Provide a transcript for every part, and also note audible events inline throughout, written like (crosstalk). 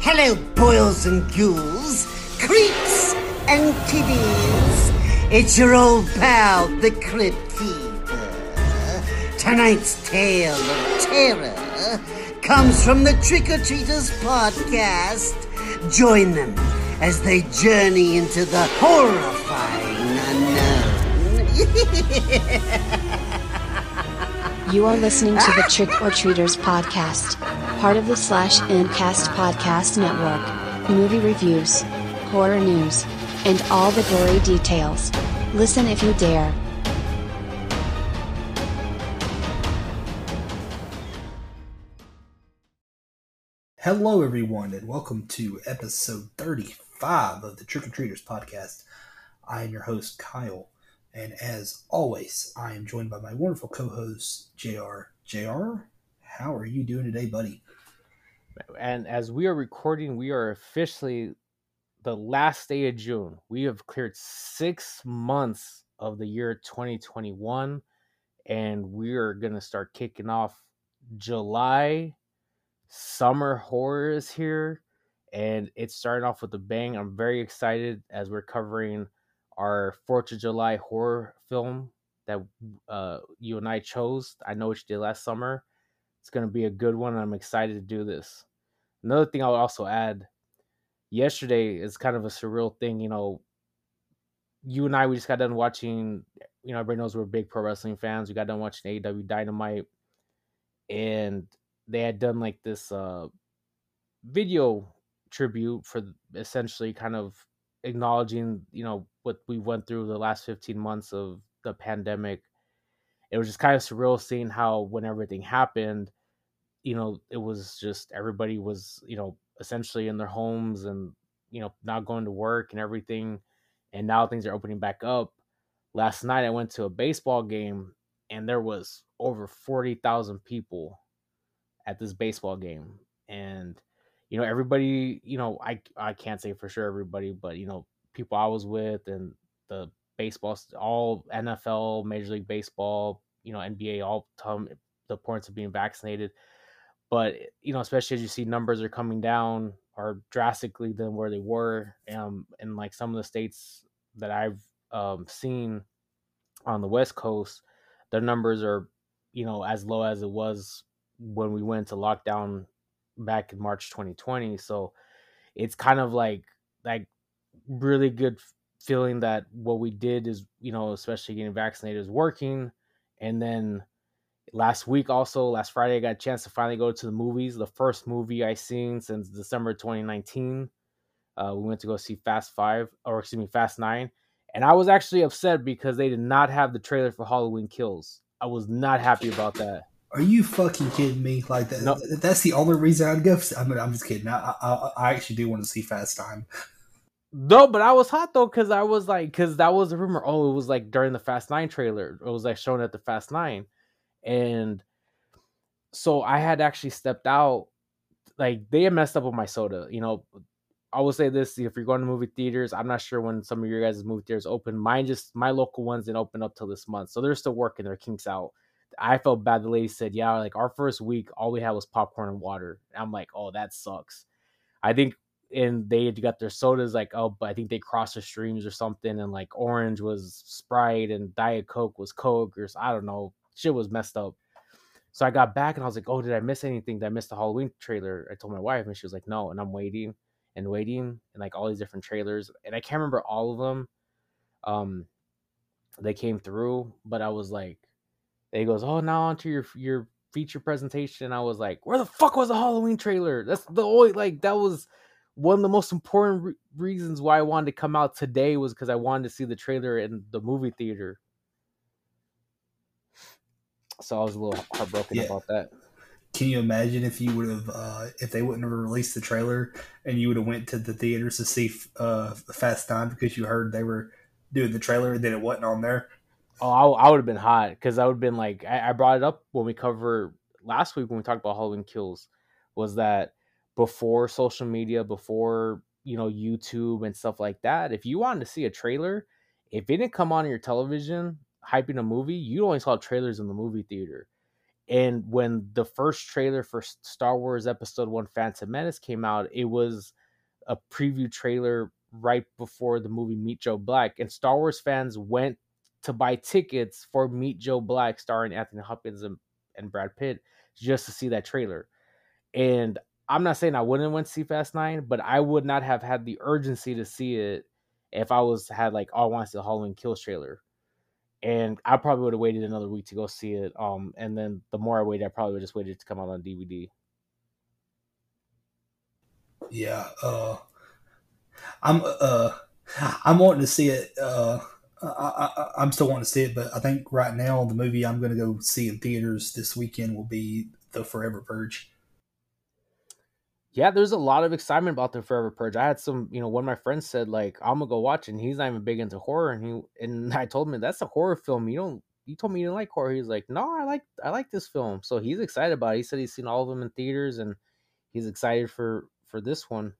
Hello, boils and ghouls, creeps and kiddies. It's your old pal, the Crypt Keeper. Tonight's tale of terror comes from the Trick or Treaters podcast. Join them as they journey into the horrifying unknown. (laughs) You are listening to the Trick or Treaters podcast, part of the Slash and Cast podcast network. Movie reviews, horror news, and all the gory details. Listen if you dare. Hello, everyone, and welcome to episode 35 of the Trick or Treaters podcast. I am your host, Kyle, and as always, I am joined by my wonderful co host, JR. JR, how are you doing today, buddy? And as we are recording, we are officially the last day of June. We have cleared six months of the year 2021, and we are going to start kicking off July summer horror is here and it's starting off with a bang. I'm very excited as we're covering our Fourth of July horror film that uh, you and I chose. I know what you did last summer. It's going to be a good one. I'm excited to do this. Another thing I would also add yesterday is kind of a surreal thing. You know, you and I, we just got done watching, you know, everybody knows we're big pro wrestling fans. We got done watching AEW Dynamite. And they had done like this uh video tribute for essentially kind of acknowledging you know what we went through the last 15 months of the pandemic it was just kind of surreal seeing how when everything happened you know it was just everybody was you know essentially in their homes and you know not going to work and everything and now things are opening back up. Last night i went to a baseball game and there was over 40,000 people at this baseball game and you know everybody you know i i can't say for sure everybody but you know people i was with and the baseball all nfl major league baseball you know nba all tell the importance of being vaccinated. But you know especially as you see numbers are coming down are drastically than where they were um in like some of the states that i've um seen on the west coast their numbers are you know as low as it was when we went to lockdown back in March 2020. So it's kind of like like really good feeling that what we did is you know especially getting vaccinated is working and then last week also last friday i got a chance to finally go to the movies the first movie i seen since december 2019 uh, we went to go see fast five or excuse me fast nine and i was actually upset because they did not have the trailer for halloween kills i was not happy about that are you fucking kidding me? Like that? No. That's the only reason I'd go. I mean, I'm just kidding. I, I, I actually do want to see Fast Time. No, but I was hot though because I was like, because that was a rumor. Oh, it was like during the Fast Nine trailer. It was like shown at the Fast Nine, and so I had actually stepped out. Like they had messed up with my soda. You know, I will say this: if you're going to movie theaters, I'm not sure when some of your guys' movie theaters open. Mine just my local ones didn't open up till this month, so they're still working their kinks out. I felt bad. The lady said, "Yeah, like our first week, all we had was popcorn and water." I'm like, "Oh, that sucks." I think, and they had got their sodas like, oh, but I think they crossed the streams or something, and like orange was Sprite and Diet Coke was Coke, or I don't know, shit was messed up. So I got back and I was like, "Oh, did I miss anything? Did I miss the Halloween trailer?" I told my wife, and she was like, "No," and I'm waiting and waiting and like all these different trailers, and I can't remember all of them. Um, they came through, but I was like he goes, "Oh, now onto your your feature presentation." I was like, "Where the fuck was the Halloween trailer?" That's the only like that was one of the most important re- reasons why I wanted to come out today was because I wanted to see the trailer in the movie theater. So I was a little heartbroken yeah. about that. Can you imagine if you would have, uh, if they wouldn't have released the trailer and you would have went to the theaters to see uh, Fast Time because you heard they were doing the trailer and then it wasn't on there? Oh, I, I would have been hot because I would have been like I, I, brought it up when we covered last week when we talked about Halloween kills was that before social media, before you know YouTube and stuff like that, if you wanted to see a trailer, if it didn't come on your television, hyping a movie, you only saw trailers in the movie theater. And when the first trailer for Star Wars Episode One: Phantom Menace came out, it was a preview trailer right before the movie Meet Joe Black, and Star Wars fans went to buy tickets for Meet Joe Black, starring Anthony Hopkins and, and Brad Pitt, just to see that trailer. And I'm not saying I wouldn't went to see Fast Nine, but I would not have had the urgency to see it if I was had like, oh, I want to see the Halloween Kills trailer. And I probably would have waited another week to go see it. Um, and then the more I waited, I probably would just waited to come out on DVD. Yeah, uh, I'm uh, I'm wanting to see it. Uh, I, I, am still wanting to see it, but I think right now the movie I'm going to go see in theaters this weekend will be The Forever Purge. Yeah, there's a lot of excitement about The Forever Purge. I had some, you know, one of my friends said like I'm gonna go watch, it, and he's not even big into horror, and he and (laughs) I told him that's a horror film. You don't. You told me you didn't like horror. He's like, no, I like I like this film. So he's excited about it. He said he's seen all of them in theaters, and he's excited for for this one.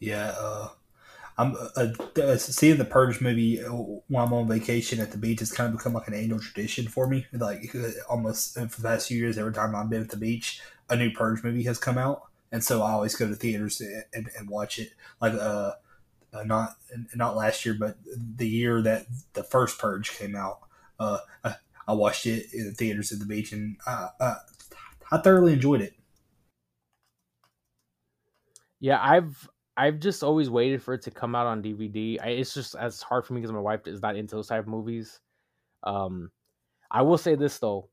Yeah, uh, I'm uh, uh, seeing the Purge movie when I'm on vacation at the beach has kind of become like an annual tradition for me. Like uh, almost uh, for the past few years, every time I've been at the beach, a new Purge movie has come out, and so I always go to theaters and, and, watch it. Like uh, uh, not not last year, but the year that the first Purge came out, uh, I watched it in the theaters at the beach, and I, I, I thoroughly enjoyed it. Yeah, I've I've just always waited for it to come out on DVD. I, it's just as hard for me because my wife is not into those type of movies. Um, I will say this though: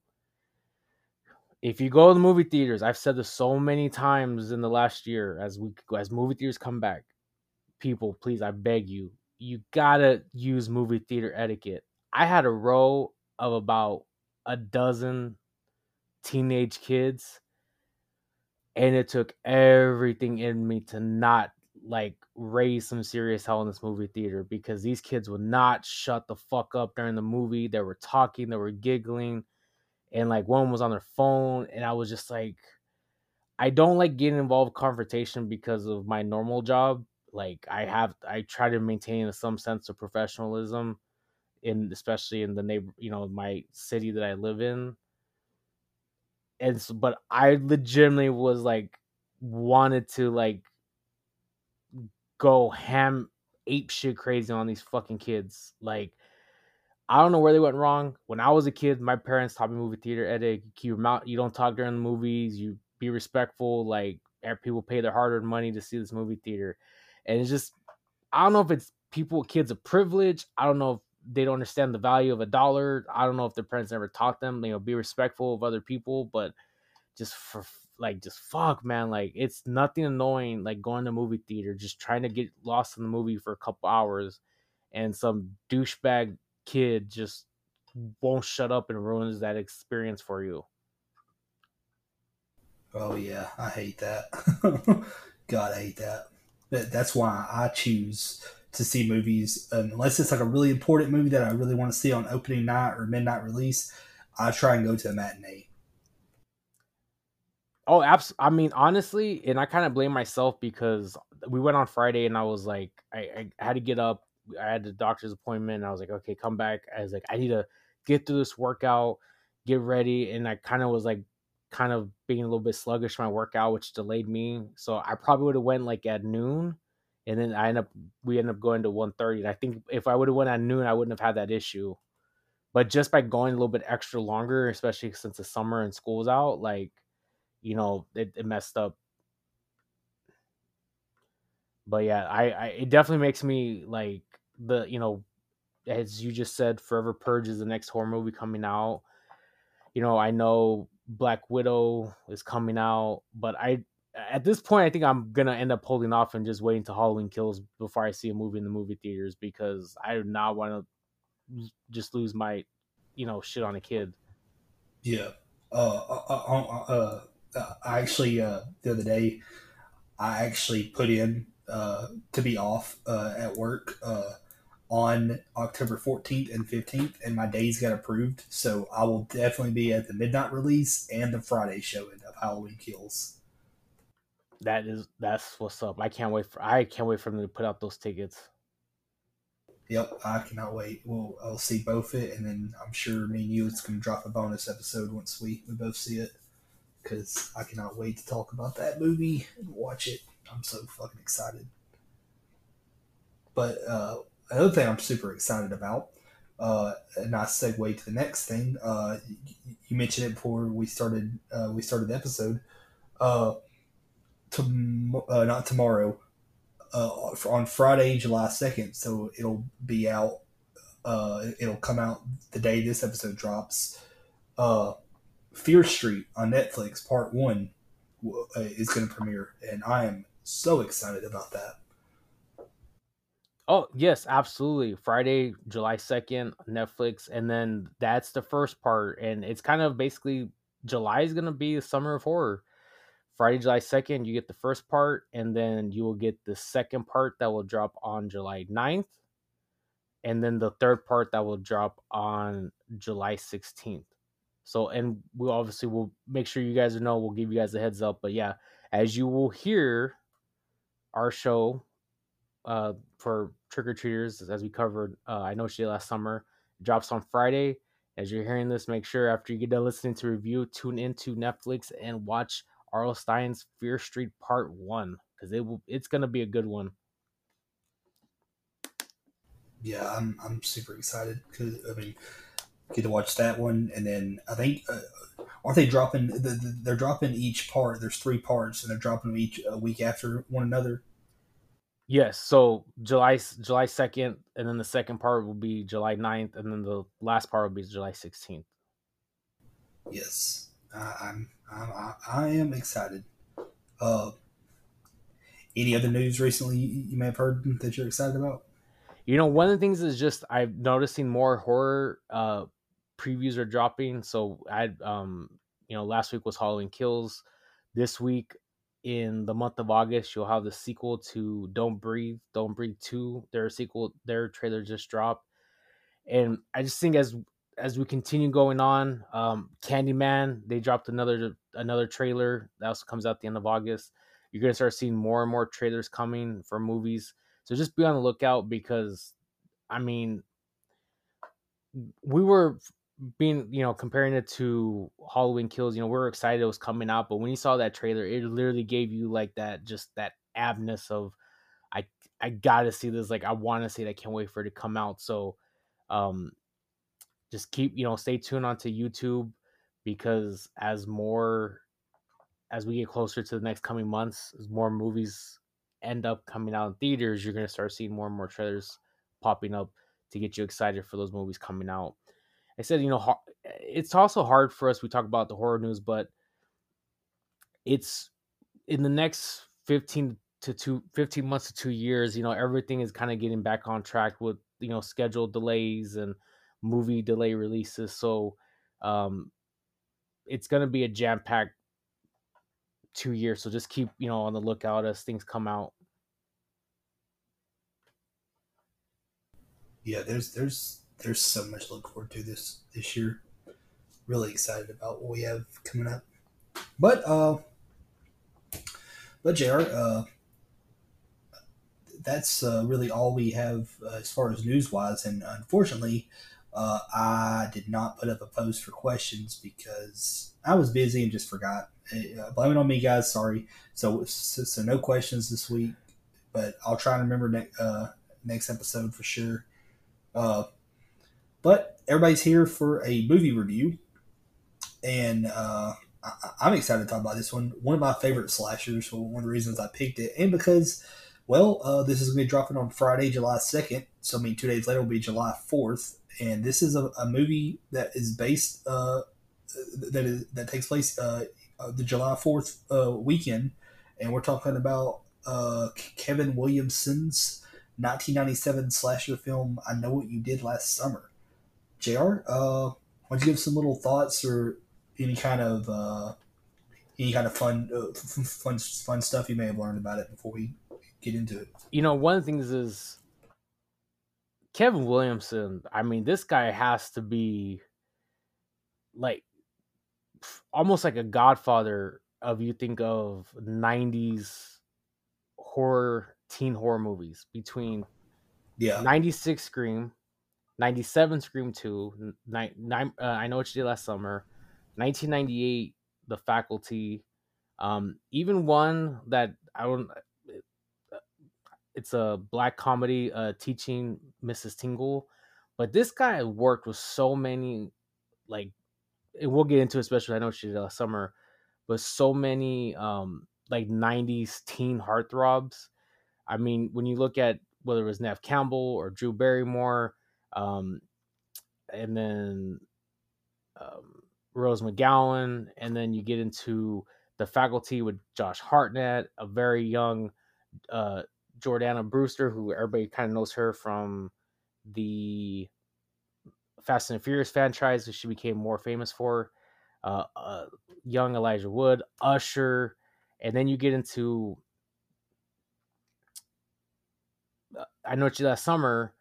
if you go to the movie theaters, I've said this so many times in the last year as we as movie theaters come back, people, please, I beg you, you gotta use movie theater etiquette. I had a row of about a dozen teenage kids and it took everything in me to not like raise some serious hell in this movie theater because these kids would not shut the fuck up during the movie. They were talking, they were giggling, and like one was on their phone, and I was just like, I don't like getting involved confrontation because of my normal job. Like I have, I try to maintain some sense of professionalism, in especially in the neighbor, you know, my city that I live in. And so, but I legitimately was like wanted to like go ham ape shit crazy on these fucking kids. Like, I don't know where they went wrong. When I was a kid, my parents taught me movie theater etiquette. You mouth, you don't talk during the movies. You be respectful. Like, people pay their hard-earned money to see this movie theater, and it's just, I don't know if it's people, kids of privilege. I don't know if they don't understand the value of a dollar. I don't know if their parents never taught them, you know, be respectful of other people, but just for like just fuck man like it's nothing annoying like going to movie theater just trying to get lost in the movie for a couple hours and some douchebag kid just won't shut up and ruins that experience for you. Oh yeah i hate that. (laughs) God i hate that. That's why i choose to see movies um, unless it's like a really important movie that i really want to see on opening night or midnight release i try and go to a matinee Oh, abs- I mean, honestly, and I kind of blame myself because we went on Friday and I was like, I, I had to get up. I had the doctor's appointment. I was like, okay, come back. I was like, I need to get through this workout, get ready. And I kind of was like, kind of being a little bit sluggish my workout, which delayed me. So I probably would have went like at noon, and then I end up we end up going to 1.30. And I think if I would have went at noon, I wouldn't have had that issue. But just by going a little bit extra longer, especially since the summer and school's out, like you know, it, it messed up. But yeah, I, I it definitely makes me like the you know, as you just said, Forever Purge is the next horror movie coming out. You know, I know Black Widow is coming out, but I at this point I think I'm gonna end up holding off and just waiting to Halloween Kills before I see a movie in the movie theaters because I do not want to just lose my you know shit on a kid. Yeah. Uh, uh, uh, uh, uh, I actually uh, the other day I actually put in uh, to be off uh, at work uh, on October 14th and 15th, and my days got approved. So I will definitely be at the midnight release and the Friday showing of Halloween Kills. That is that's what's up. I can't wait for I can't wait for them to put out those tickets. Yep, I cannot wait. We'll I'll see both it, and then I'm sure me and you it's going to drop a bonus episode once we, we both see it because I cannot wait to talk about that movie and watch it. I'm so fucking excited. But uh, another thing I'm super excited about, uh, and I segue to the next thing. Uh, you mentioned it before we started. Uh, we started the episode. Uh, to, uh, not tomorrow uh, on Friday, July 2nd. So it'll be out, uh, it'll come out the day this episode drops. Uh, Fear Street on Netflix, part one, uh, is going to premiere. And I am so excited about that. Oh, yes, absolutely. Friday, July 2nd, Netflix. And then that's the first part. And it's kind of basically July is going to be the summer of horror. Friday, July 2nd, you get the first part, and then you will get the second part that will drop on July 9th, and then the third part that will drop on July 16th. So, and we obviously will make sure you guys know, we'll give you guys a heads up. But yeah, as you will hear, our show uh, for trick or treaters, as we covered, uh, I know she did last summer, drops on Friday. As you're hearing this, make sure after you get done listening to review, tune into Netflix and watch R.L. Stine's Fear Street Part One because it will it's gonna be a good one. Yeah, I'm I'm super excited because I mean get to watch that one and then I think uh, aren't they dropping the, the, they're dropping each part there's three parts and they're dropping them each a week after one another yes so july july 2nd and then the second part will be july 9th and then the last part will be july 16th yes uh, i'm I'm I, am excited. Uh, any other news recently you, may have heard that you're excited about? You know, one of the things is just I'm noticing more horror uh, previews are dropping. So I, um, you know, last week was Halloween Kills. This week in the month of August, you'll have the sequel to Don't Breathe, Don't Breathe Two. Their sequel, their trailer just dropped, and I just think as as we continue going on, um, Candyman they dropped another another trailer that also comes out the end of August. You're gonna start seeing more and more trailers coming for movies, so just be on the lookout because, I mean, we were being you know comparing it to Halloween Kills. You know, we are excited it was coming out, but when you saw that trailer, it literally gave you like that just that abness of, I I gotta see this. Like I want to see it. I can't wait for it to come out. So um just keep you know stay tuned onto youtube because as more as we get closer to the next coming months as more movies end up coming out in theaters you're going to start seeing more and more trailers popping up to get you excited for those movies coming out i said you know it's also hard for us we talk about the horror news but it's in the next 15 to two, 15 months to two years you know everything is kind of getting back on track with you know scheduled delays and movie delay releases. So um, it's going to be a jam packed two years. So just keep you know on the lookout as things come out. Yeah, there's there's there's so much to look forward to this this year. Really excited about what we have coming up. But uh, but Jr. Uh, that's uh, really all we have uh, as far as news wise, and unfortunately, uh, I did not put up a post for questions because I was busy and just forgot. Uh, blame it on me, guys. Sorry. So, so, so, no questions this week, but I'll try and remember ne- uh, next episode for sure. Uh, but everybody's here for a movie review, and uh, I- am excited to talk about this one. One of my favorite slashers. One of the reasons I picked it, and because, well, uh, this is going to be dropping on Friday, July 2nd. So, I mean, two days later will be July 4th and this is a, a movie that is based uh, that is that takes place uh, uh, the July Fourth uh, weekend, and we're talking about uh, Kevin Williamson's 1997 slasher film "I Know What You Did Last Summer." Jr. Uh, why don't you give some little thoughts or any kind of uh, any kind of fun uh, fun fun stuff you may have learned about it before we get into it? You know, one of the things is Kevin Williamson, I mean, this guy has to be like almost like a godfather of you think of 90s horror teen horror movies between Yeah. 96 Scream, 97 Scream 2, nine, nine, uh, I Know What You Did Last Summer, 1998 The Faculty, um, even one that I don't. It's a black comedy, uh, teaching Mrs. Tingle, but this guy worked with so many, like, and we'll get into it, especially I know she did last summer, but so many um like '90s teen heartthrobs. I mean, when you look at whether it was Neve Campbell or Drew Barrymore, um, and then um, Rose McGowan, and then you get into the faculty with Josh Hartnett, a very young uh, Jordana Brewster, who everybody kind of knows her from the Fast and Furious franchise, which she became more famous for. Uh, uh, young Elijah Wood, Usher, and then you get into uh, I know you last summer,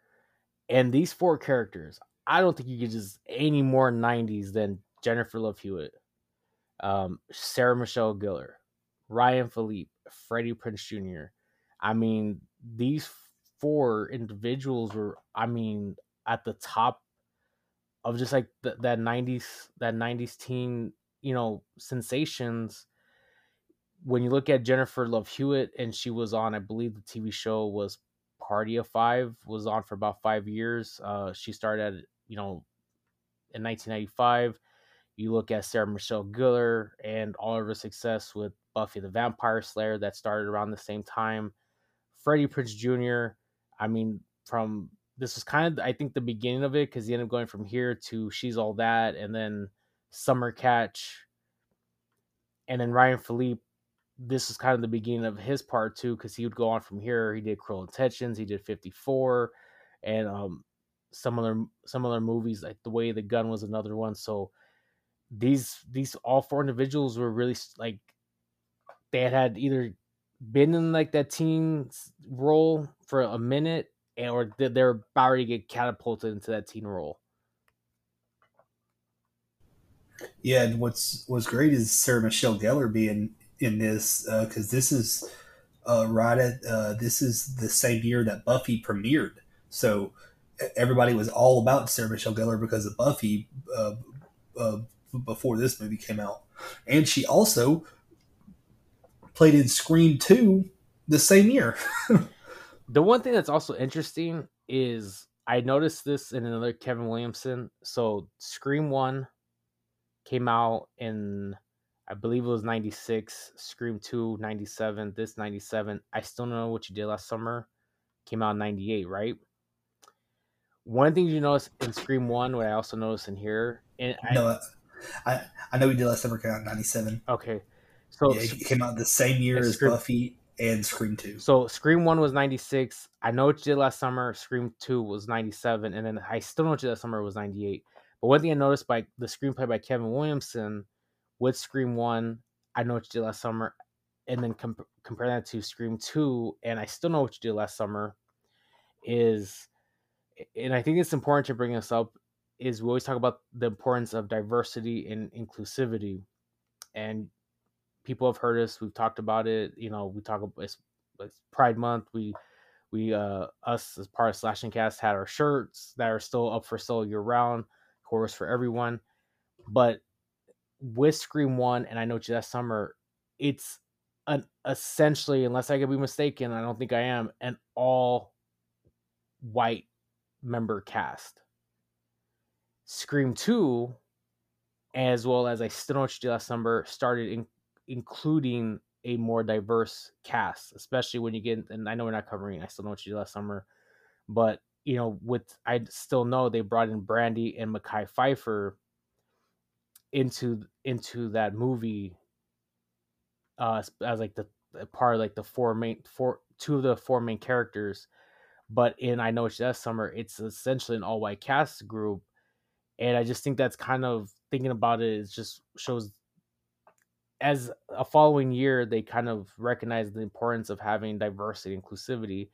and these four characters. I don't think you could just any more '90s than Jennifer Love Hewitt, um, Sarah Michelle Gellar, Ryan Phillippe, Freddie Prinze Jr. I mean, these four individuals were, I mean, at the top of just like the, that 90s, that 90s teen, you know, sensations. When you look at Jennifer Love Hewitt, and she was on, I believe the TV show was Party of Five, was on for about five years. Uh, she started, at, you know, in 1995 you look at Sarah Michelle Gellar and all of her success with Buffy the Vampire Slayer that started around the same time. Freddie Prinze Jr. I mean, from this was kind of I think the beginning of it because he ended up going from here to She's All That and then Summer Catch, and then Ryan Phillippe. This is kind of the beginning of his part too because he would go on from here. He did Cruel Intentions, he did 54, and um, some other some other movies like The Way the Gun was another one. So these these all four individuals were really like they had, had either been in like that teen role for a minute and or they're about to get catapulted into that teen role. Yeah, and what's what's great is Sarah Michelle Gellar being in this because uh, this is uh, right at uh, this is the same year that Buffy premiered, so everybody was all about Sarah Michelle Gellar because of Buffy uh, uh, before this movie came out, and she also played in Scream Two the same year. (laughs) the one thing that's also interesting is I noticed this in another Kevin Williamson. So Scream One came out in I believe it was 96, Scream 2, 97, this 97. I still don't know what you did last summer. Came out in 98, right? One thing you notice in Scream 1, what I also noticed in here, and I, no, I I know we did last summer came out in '97. Okay, so yeah, it came out the same year as Scream, Buffy and Scream Two. So Scream One was '96. I know what you did last summer. Scream Two was '97, and then I still know what you did last summer was '98. But one thing I noticed by the screenplay by Kevin Williamson with Scream One, I know what you did last summer, and then comp- compare that to Scream Two, and I still know what you did last summer. Is and I think it's important to bring this up is we always talk about the importance of diversity and inclusivity and people have heard us we've talked about it you know we talk about it's, it's pride month we we uh us as part of slashing cast had our shirts that are still up for sale year round of course for everyone but with scream one and i know that summer it's an essentially unless i could be mistaken i don't think i am an all white member cast. Scream 2, as well as I Still Know What You Did Last Summer, started in, including a more diverse cast, especially when you get, and I know we're not covering I Still Know What You Did Last Summer, but, you know, with, I still know they brought in Brandy and Mekhi Phifer into into that movie uh as like the part of like the four main four two of the four main characters but in i know it's that summer it's essentially an all white cast group and I just think that's kind of thinking about it. It just shows as a following year they kind of recognize the importance of having diversity inclusivity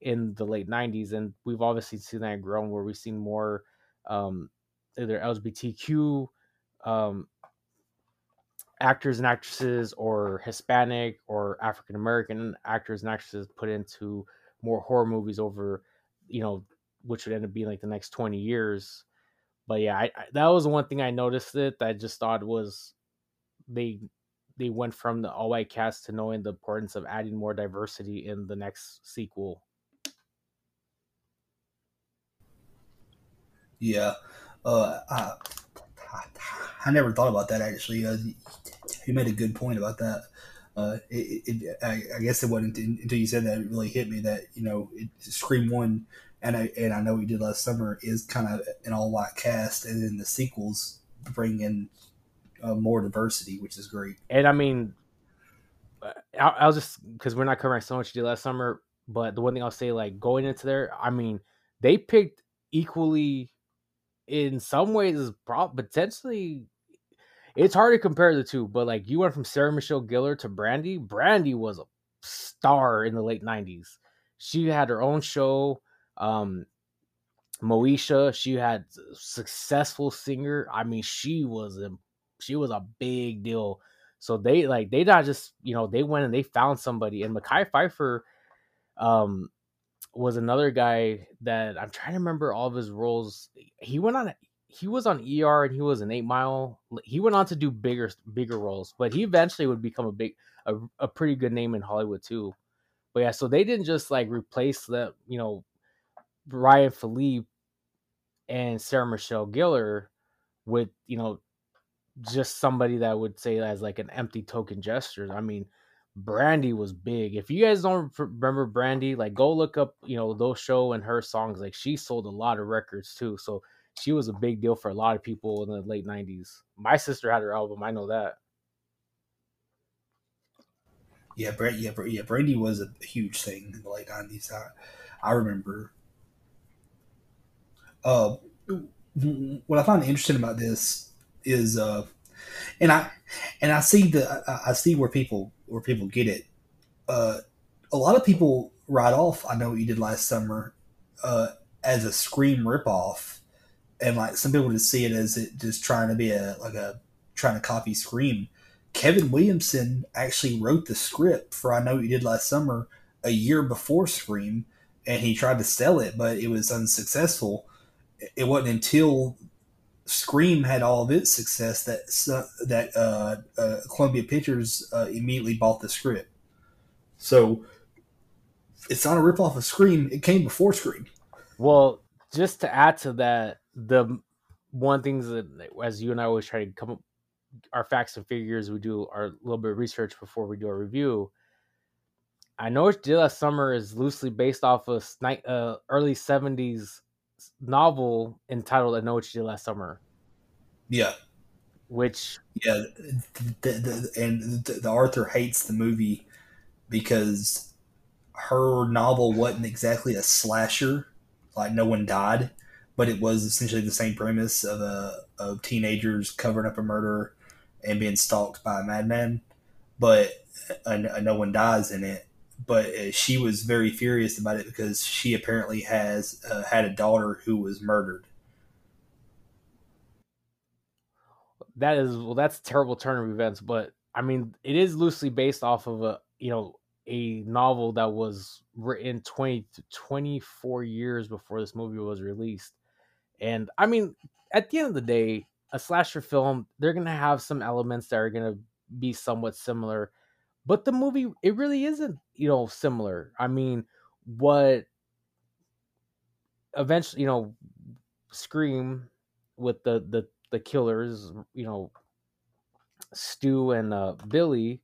in the late 90s and we've obviously seen that grown where we've seen more um, either lgbtq um, actors and actresses or hispanic or african american actors and actresses put into more horror movies over you know, which would end up being like the next 20 years. But yeah, I, I, that was one thing I noticed it that I just thought was they they went from the all white cast to knowing the importance of adding more diversity in the next sequel. Yeah, uh, I never thought about that actually. Uh, you made a good point about that. Uh, it, it, I, I, guess it wasn't until you said that it really hit me that you know it, Scream One, and I and I know we did last summer is kind of an all white cast, and then the sequels bring in uh, more diversity, which is great. And I mean, uh, I'll, I'll just because we're not covering so much did last summer, but the one thing I'll say, like going into there, I mean, they picked equally in some ways is potentially it's hard to compare the two, but like you went from Sarah Michelle Gellar to Brandy. Brandy was a star in the late '90s. She had her own show. Um, Moesha, she had successful singer. I mean, she was a she was a big deal. So they like they not just you know they went and they found somebody. And Mekhi Phifer, um, was another guy that I'm trying to remember all of his roles. He went on he was on ER and he was an eight mile. He went on to do bigger bigger roles, but he eventually would become a big a, a pretty good name in Hollywood too. But yeah, so they didn't just like replace the you know Ryan Phillippe and Sarah Michelle Gellar with you know just somebody that would say as like an empty token gesture. I mean, Brandy was big. If you guys don't remember Brandy, like go look up, you know, those show and her songs. Like she sold a lot of records too. So she was a big deal for a lot of people in the late 90s. My sister had her album, I know that. Yeah, Brand, yeah, yeah, Brandy was a huge thing in the late 90s. I, I remember. Uh, what I find interesting about this is, uh, and I and I see the I see where people where people get it. Uh, a lot of people write off. I know what you did last summer uh, as a Scream ripoff and like some people just see it as it just trying to be a like a trying to copy Scream. Kevin Williamson actually wrote the script for I Know You Did Last Summer a year before Scream, and he tried to sell it, but it was unsuccessful. It wasn't until Scream had all of its success that that uh, uh, Columbia Pictures uh, immediately bought the script. So it's not a ripoff of Scream; it came before Scream. Well, just to add to that, the one things that as you and I always try to come up our facts and figures, we do our little bit of research before we do a review. I know it's did last summer is loosely based off of uh, early '70s novel entitled "I Know What You Did Last Summer." Yeah, which yeah, the, the, and the, the Arthur hates the movie because her novel wasn't exactly a slasher, like no one died but it was essentially the same premise of a of teenagers covering up a murder and being stalked by a madman, but uh, no one dies in it. But uh, she was very furious about it because she apparently has uh, had a daughter who was murdered. That is well, that's a terrible turn of events. But I mean, it is loosely based off of a you know a novel that was written 20 24 years before this movie was released and I mean, at the end of the day, a slasher film, they're going to have some elements that are going to be somewhat similar. But the movie, it really isn't, you know, similar. I mean, what eventually, you know, Scream with the the the killers, you know, Stu and uh, Billy,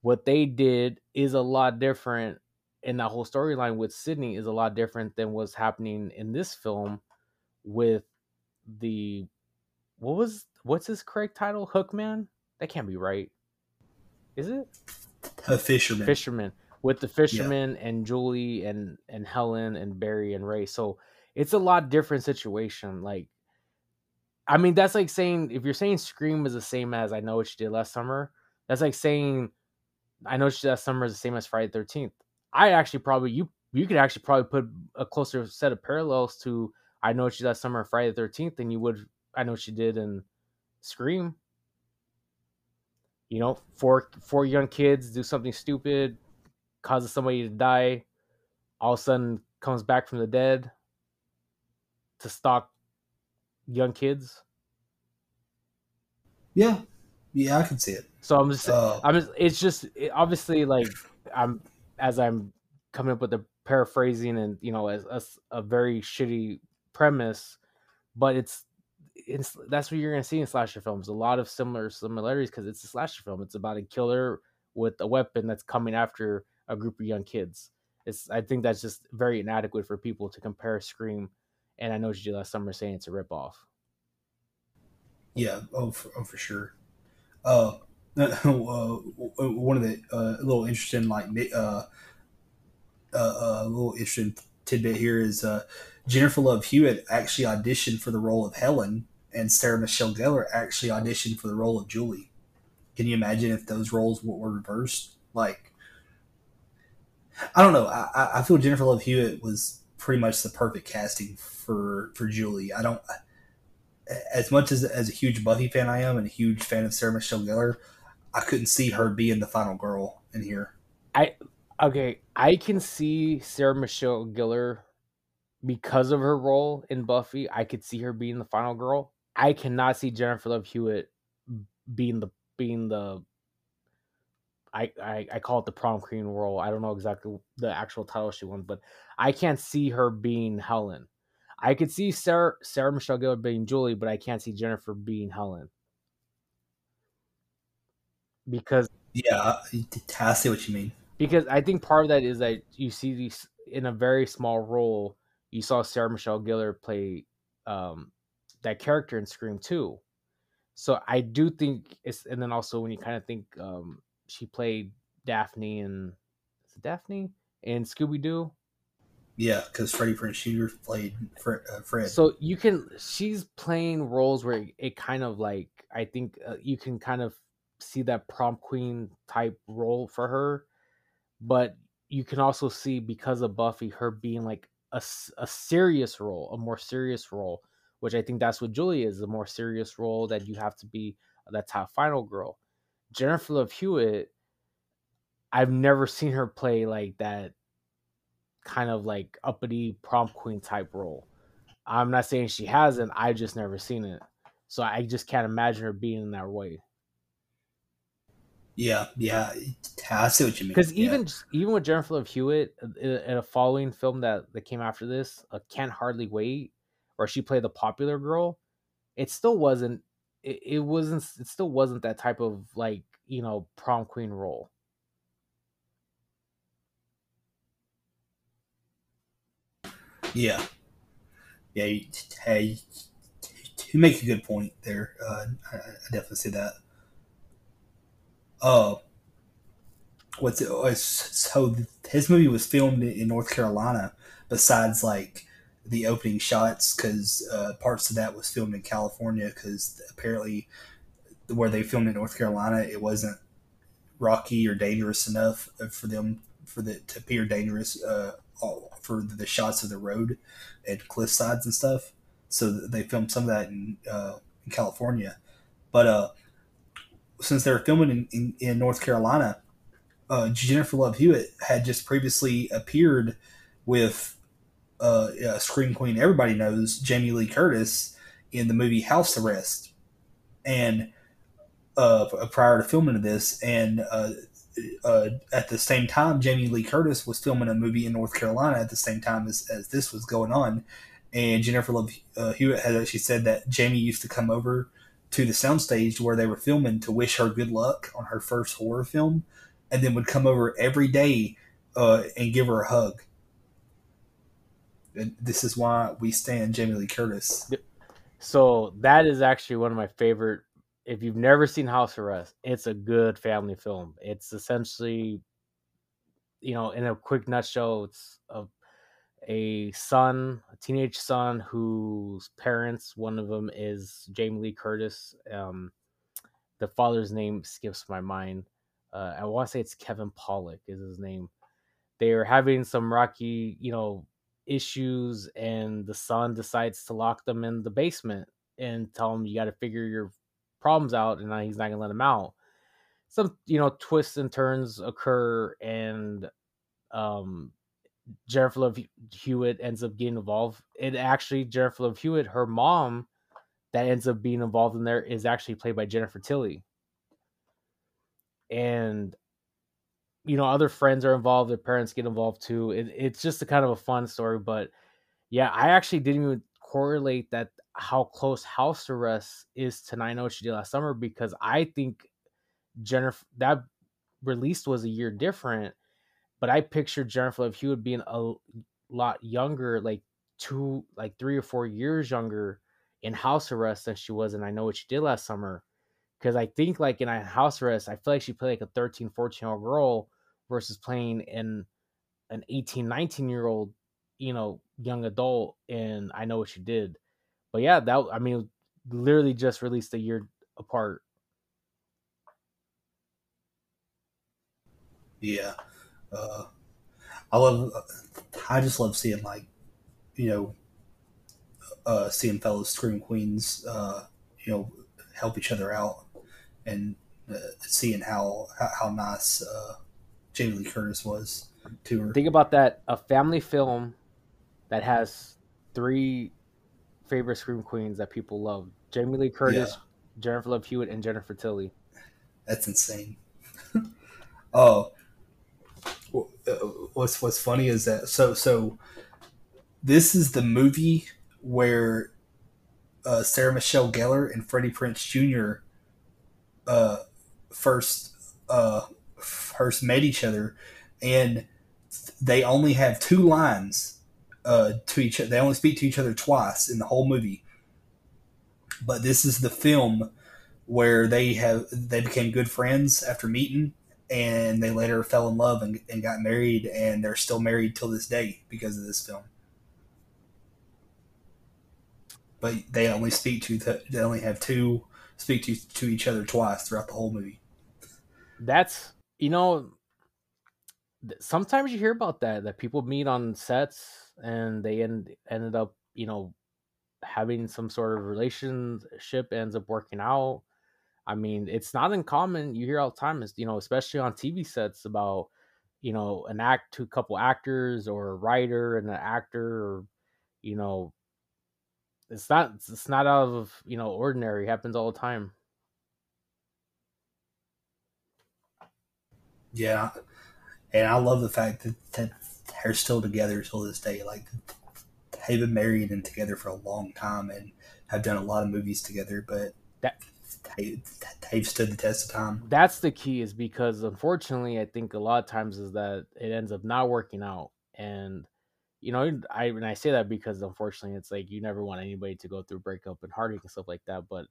what they did is a lot different, and that whole storyline with Sydney is a lot different than what's happening in this film with the what was what's his correct title? Hookman? That can't be right. Is it? A fisherman. Fisherman. With the fisherman yeah. and Julie and and Helen and Barry and Ray. So it's a lot different situation. Like I mean, that's like saying if you're saying Scream is the same as I know what you did last summer, that's like saying I know what you did last summer is the same as Friday thirteenth. I actually probably you you could actually probably put a closer set of parallels to I know she that summer Friday the Thirteenth than you would. I know she did in Scream. You know, four four young kids do something stupid, causes somebody to die. All of a sudden, comes back from the dead to stalk young kids. Yeah, yeah, I can see it. So I'm just, Uh, I'm just, it's just it, obviously like I'm as I'm coming up with the paraphrasing and you know as, as a very shitty premise, but it's it's that's what you're gonna see in slasher films. A lot of similar similarities because it's a slasher film. It's about a killer with a weapon that's coming after a group of young kids. It's I think that's just very inadequate for people to compare Scream, and I know you last summer saying it's a ripoff. Yeah, oh for, oh, for sure. Uh, (laughs) uh, one of the uh, little interesting like uh, uh, uh, little interesting tidbit here is uh, Jennifer Love Hewitt actually auditioned for the role of Helen, and Sarah Michelle Gellar actually auditioned for the role of Julie. Can you imagine if those roles were, reversed? Like, I don't know. I, I- I feel Jennifer Love Hewitt was pretty much the perfect casting for for Julie. I don't as much as as a huge Buffy fan I am and a huge fan of Sarah Michelle Gellar, I couldn't see her being the final girl in here. Okay, I can see Sarah Michelle Gellar because of her role in Buffy. I could see her being the final girl. I cannot see Jennifer Love Hewitt being the being the I, I, I call it the prom queen role. I don't know exactly the actual title she won, but I can't see her being Helen. I could see Sarah Sarah Michelle Gellar being Julie, but I can't see Jennifer being Helen because Yeah, I, see what you mean. Because I think part of that is that you see these in a very small role. You saw Sarah Michelle Gellar play um, that character in Scream Two, so I do think it's. And then also when you kind of think um, she played Daphne and is it Daphne in Scooby Doo. Yeah, because Freddie Prinze Jr. played Fred. Uh, Fred. So you can she's playing roles where it, it kind of like I think uh, you can kind of see that prom queen type role for her, but you can also see because of Buffy her being like a, a serious role, a more serious role, which I think that's what Julie is, a more serious role that you have to be that top final girl. Jennifer Love Hewitt, I've never seen her play like that kind of like uppity prom queen type role. I'm not saying she hasn't. I just never seen it, so I just can't imagine her being in that way. Yeah, yeah, I see what you mean. Because Yeah. even even with Jennifer Love Hewitt uh, in in a following film that that came after this, uh, Can't Hardly Wait, where she played the popular girl, it still wasn't. It, it wasn't. It still wasn't that type of like you know prom queen role. Yeah. Yeah. You, hey, you make a good point there. Uh, I, I definitely see that. Uh, what's it? oh, So his movie was filmed in North Carolina. Besides, like the opening shots, because uh, parts of that was filmed in California. Because apparently, where they filmed in North Carolina, it wasn't rocky or dangerous enough for them for the to appear dangerous uh, for the shots of the road and cliff sides and stuff. So they filmed some of that in, uh, in California, but uh, since they were filming in, in, in North Carolina, uh, Jennifer Love Hewitt had just previously appeared with uh, uh, Scream Queen. Everybody knows Jamie Lee Curtis in the movie House Arrest, and uh, prior to filming of this, and uh, uh, at the same time, Jamie Lee Curtis was filming a movie in North Carolina at the same time as, as this was going on. And Jennifer Love uh, Hewitt had actually said that Jamie used to come over to the soundstage where they were filming to wish her good luck on her first horror film, and then would come over every day uh, and give her a hug. And this is why we stand Jamie Lee Curtis. So that is actually one of my favorite. If you've never seen House Arrest, it's a good family film. It's essentially, you know, in a quick nutshell, it's a a son, a teenage son whose parents, one of them is Jamie Lee Curtis. Um, the father's name skips my mind. Uh, I want to say it's Kevin Pollak is his name. They are having some rocky, you know, issues, and the son decides to lock them in the basement and tell them you got to figure your problems out, and he's not gonna let them out. Some, you know, twists and turns occur, and um, Jennifer Love Hewitt ends up getting involved. It actually Jennifer Love Hewitt, her mom, that ends up being involved in there is actually played by Jennifer Tilly. And you know, other friends are involved, their parents get involved too. It, it's just a kind of a fun story, but yeah, I actually didn't even correlate that how close House Arrest is to Nine What She Did Last Summer because I think Jennifer that released was a year different, but I pictured Jennifer Love Hewitt being a lot younger, like two, like three or four years younger in House Arrest than she was And I Know What She Did Last Summer. Because I think like in House Arrest, I feel like she played like a 13, 14 year old girl versus playing in an 18, 19 year old, you know, young adult. And I Know What She Did. But yeah, that, I mean, literally just released a year apart. Yeah. Uh, I love, I just love seeing like, you know, uh, seeing fellow scream queens, uh, you know, help each other out, and uh, seeing how how, nice uh, Jamie Lee Curtis was to her. Think about that: a family film that has three favorite scream queens that people love: Jamie Lee Curtis, yeah. Jennifer Love Hewitt, and Jennifer Tilly. That's insane. (laughs) oh, what's what's funny is that so so this is the movie where uh, Sarah Michelle Gellar and Freddie Prinze Jr. Uh, first uh, first met each other, and they only have two lines uh, to each. They only speak to each other twice in the whole movie. But this is the film where they have they became good friends after meeting, and they later fell in love and, and got married, and they're still married till this day because of this film. but they only speak to the, they only have two speak to to each other twice throughout the whole movie. That's you know sometimes you hear about that that people meet on sets and they end ended up you know having some sort of relationship ends up working out. I mean, it's not uncommon. You hear all the time, is you know, especially on TV sets about you know an act, to a couple actors, or a writer and an actor, or you know it's not it's not out of you know ordinary. It happens all the time. Yeah, and I love the fact that, that they're still together till this day. Like they've been married and together for a long time and have done a lot of movies together, but that they've stood the test of time. That's the key, is because unfortunately, I think a lot of times is that it ends up not working out, and you know, I and I say that because unfortunately, it's like you never want anybody to go through breakup and heartache and stuff like that. But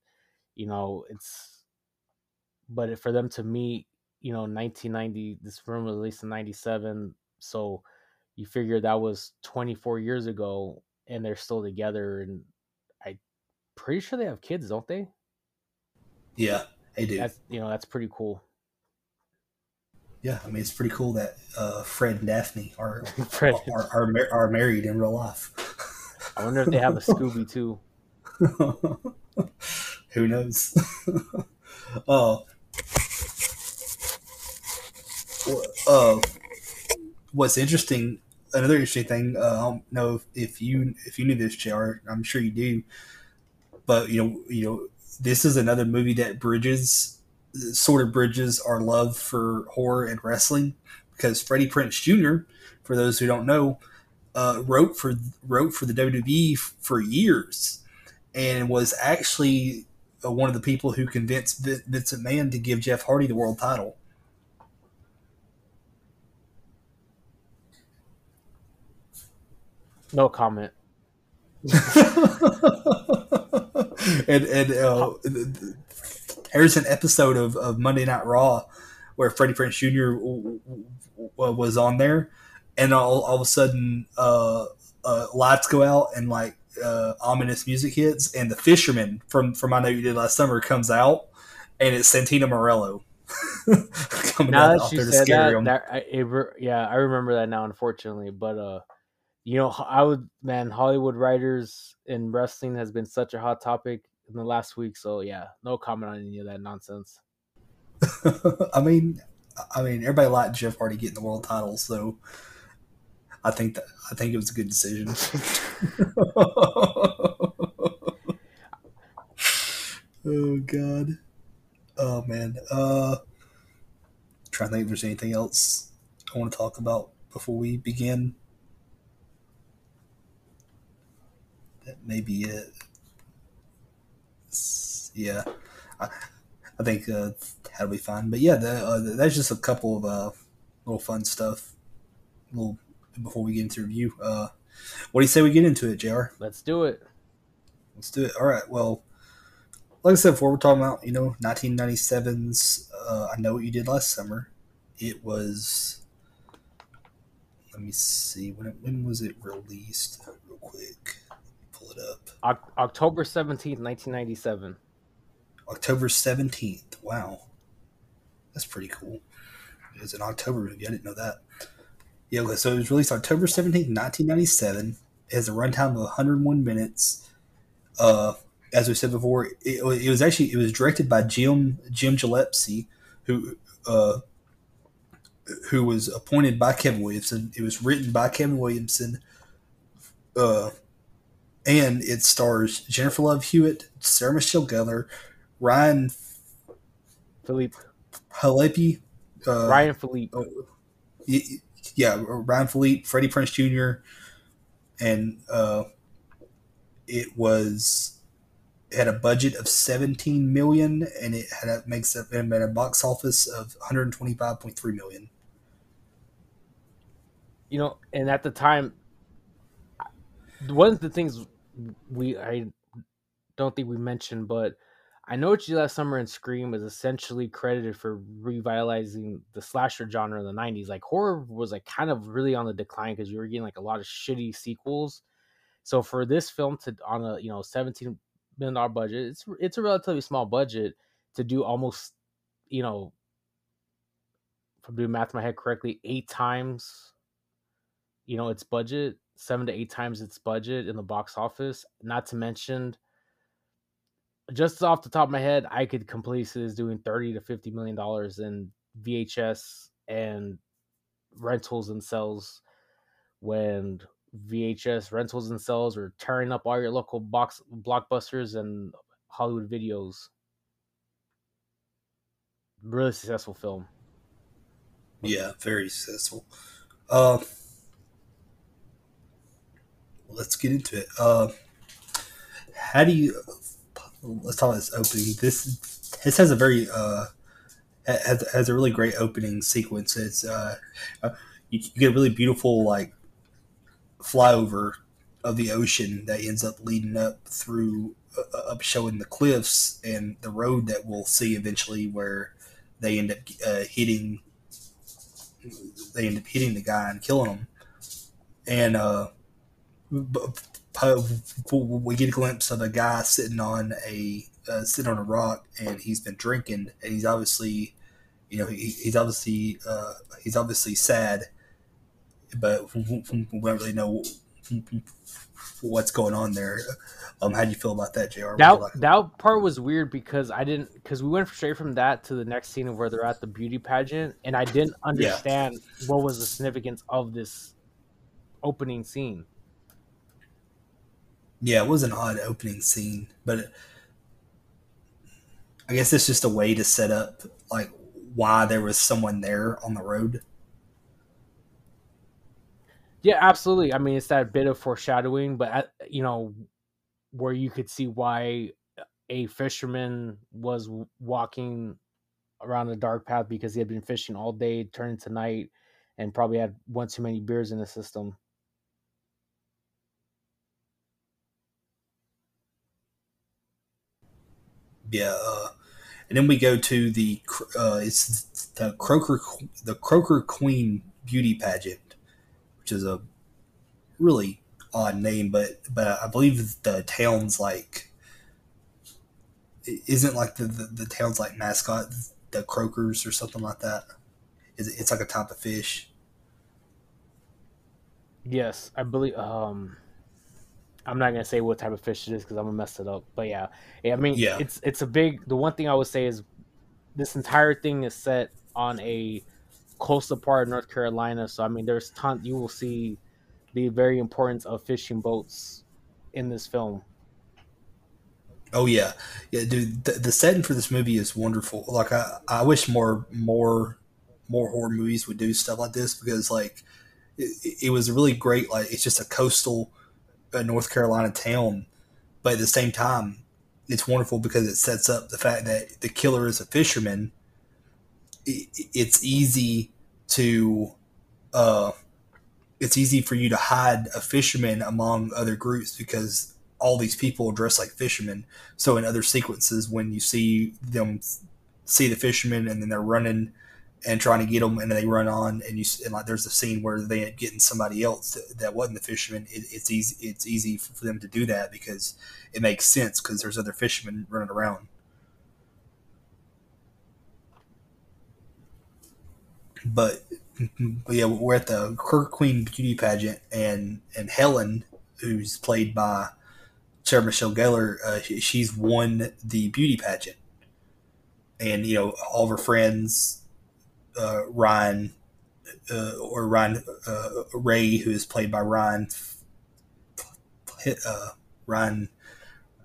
you know, it's but for them to meet, you know, 1990, this film was released in '97, so you figure that was 24 years ago, and they're still together, and I pretty sure they have kids, don't they? Yeah, they do. That's you know, that's pretty cool yeah, I mean it's pretty cool that uh, Fred and Daphne are (laughs) are, are, are, are, married in real life. I wonder if they have a (laughs) Scooby too. (laughs) Who knows? uh, uh, what's interesting, another interesting thing. Uh, I don't know if, if you if you knew this, Jr. I'm sure you do, but you know, you know, this is another movie that bridges sort of bridges our love for horror and wrestling because Freddie Prinze Jr., for those who don't know, uh, wrote for wrote for the WWE for years and was actually uh, one of the people who convinced Vince McMahon to give Jeff Hardy the world title. No comment. (laughs) (laughs) and and uh, there's an episode of, of Monday Night Raw where Freddie Prinze Jr. was on there, and all, all of a sudden, uh, uh, lights go out and like uh, ominous music hits, and the fisherman from from I know you did last summer comes out, and it's Santino Marella. (laughs) coming now that you said that, that it, yeah, I remember that now. Unfortunately, but uh, you know, I would man, Hollywood writers in wrestling has been such a hot topic in the last week. So yeah, no comment on any of that nonsense. (laughs) I mean, I mean, everybody liked Jeff Hardy getting the world title, so I think that I think it was a good decision. (laughs) oh god. Oh man. Uh trying to think if there's anything else I want to talk about before we begin. That may be it. Yeah. I, I think uh, that'll be fine. But yeah, that, uh, that's just a couple of uh, little fun stuff. Little before we get into review. Uh, what do you say we get into it, Jr? Let's do it. Let's do it. All right. Well, like I said before, we're talking about you know 1997's. Uh, I know what you did last summer. It was. Let me see when it, when was it released? Real quick, it up. O- October seventeenth, nineteen ninety seven. October seventeenth. Wow, that's pretty cool. It was in October movie. I didn't know that. Yeah, okay, so it was released October seventeenth, nineteen ninety seven. It has a runtime of one hundred one minutes. Uh, as we said before, it, it, was actually it was directed by Jim Jim Gillespie, who uh, who was appointed by Kevin Williamson. It was written by Kevin Williamson, uh, and it stars Jennifer Love Hewitt, Sarah Michelle Gellar, Ryan Phillippe, Halepi, uh, Ryan Phillippe, yeah, Ryan Phillippe, Freddie Prinze Jr., and uh, it was it had a budget of 17 million and it had a, makes up and a box office of 125.3 million you know and at the time one of the things we i don't think we mentioned but i know what you last summer and scream is essentially credited for revitalizing the slasher genre in the 90s like horror was like kind of really on the decline because you were getting like a lot of shitty sequels. So for this film to on a you know 17 million dollar budget, it's it's a relatively small budget to do almost you know if I'm doing math in my head correctly, eight times you know its budget, seven to eight times its budget in the box office. Not to mention just off the top of my head, I could completely see this doing 30 to 50 million dollars in VHS and rentals and sales when VHS rentals and sales or tearing up all your local box blockbusters and Hollywood videos. Really successful film. Yeah, very successful. Uh, let's get into it. Uh, how do you? Let's talk about this opening. This this has a very uh, has, has a really great opening sequence. It's uh, uh you, get a really beautiful like flyover of the ocean that ends up leading up through uh, up showing the cliffs and the road that we'll see eventually where they end up uh, hitting they end up hitting the guy and killing him and uh, we get a glimpse of a guy sitting on a uh, sitting on a rock and he's been drinking and he's obviously you know he, he's obviously uh, he's obviously sad but we don't really know what's going on there. Um, how do you feel about that, Jr? That like that part was weird because I didn't because we went straight from that to the next scene of where they're at the beauty pageant, and I didn't understand yeah. what was the significance of this opening scene. Yeah, it was an odd opening scene, but I guess it's just a way to set up like why there was someone there on the road. Yeah, absolutely. I mean, it's that bit of foreshadowing, but at, you know, where you could see why a fisherman was walking around a dark path because he had been fishing all day, turned to night, and probably had one too many beers in the system. Yeah, uh, and then we go to the uh, it's the Croaker the Croaker Queen beauty pageant which is a really odd name, but but I believe the town's like isn't like the, the, the town's like mascot the croakers or something like that. It's like a type of fish. Yes, I believe. Um, I'm not gonna say what type of fish it is because I'm gonna mess it up. But yeah, yeah. I mean, yeah. it's it's a big. The one thing I would say is this entire thing is set on a coastal part of North Carolina. So I mean, there's ton. You will see the very importance of fishing boats in this film. Oh yeah, yeah, dude. The, the setting for this movie is wonderful. Like I, I wish more, more, more horror movies would do stuff like this because like it, it was really great. Like it's just a coastal uh, North Carolina town, but at the same time, it's wonderful because it sets up the fact that the killer is a fisherman. It's easy to, uh, it's easy for you to hide a fisherman among other groups because all these people dress like fishermen. So in other sequences, when you see them see the fishermen and then they're running and trying to get them, and they run on, and you and like there's a scene where they getting somebody else that, wasn't the fisherman. It, it's easy. It's easy for them to do that because it makes sense because there's other fishermen running around. But, but yeah, we're at the Kirk Queen beauty pageant, and and Helen, who's played by Sarah Michelle Gellar, uh, she's won the beauty pageant, and you know all of her friends uh, Ryan uh, or Ryan uh, Ray, who is played by Ryan uh, Ryan.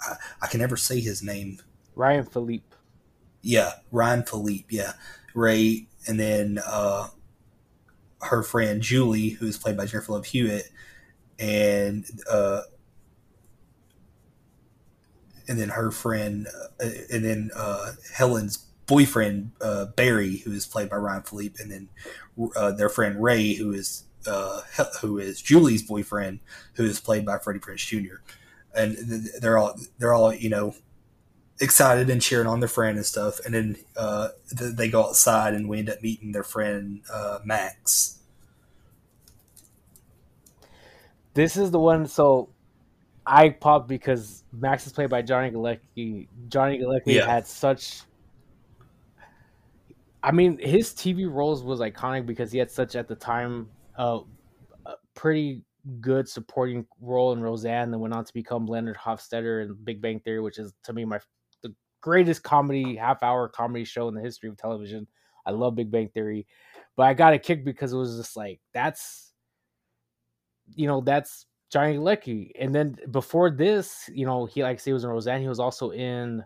I, I, can never say his name. Ryan Phillippe. Yeah, Ryan Phillippe. Yeah, Ray, and then uh, her friend Julie, who is played by Jennifer Love Hewitt, and uh, and then her friend, uh, and then uh, Helen's boyfriend uh, Barry, who is played by Ryan Phillippe, and then uh, their friend Ray, who is uh, who is Julie's boyfriend, who is played by Freddie Prinze Jr. And they're all they're all you know excited and cheering on their friend and stuff. And then uh, they go outside and we end up meeting their friend uh, Max. This is the one. So I popped because Max is played by Johnny Galecki. Johnny Galecki yeah. had such I mean, his TV roles was iconic because he had such at the time uh, a pretty good supporting role in Roseanne, then went on to become Leonard Hofstadter in Big Bang Theory, which is to me my the greatest comedy half hour comedy show in the history of television. I love Big Bang Theory, but I got a kick because it was just like that's you know that's Johnny Galecki, and then before this, you know he like he was in Roseanne. He was also in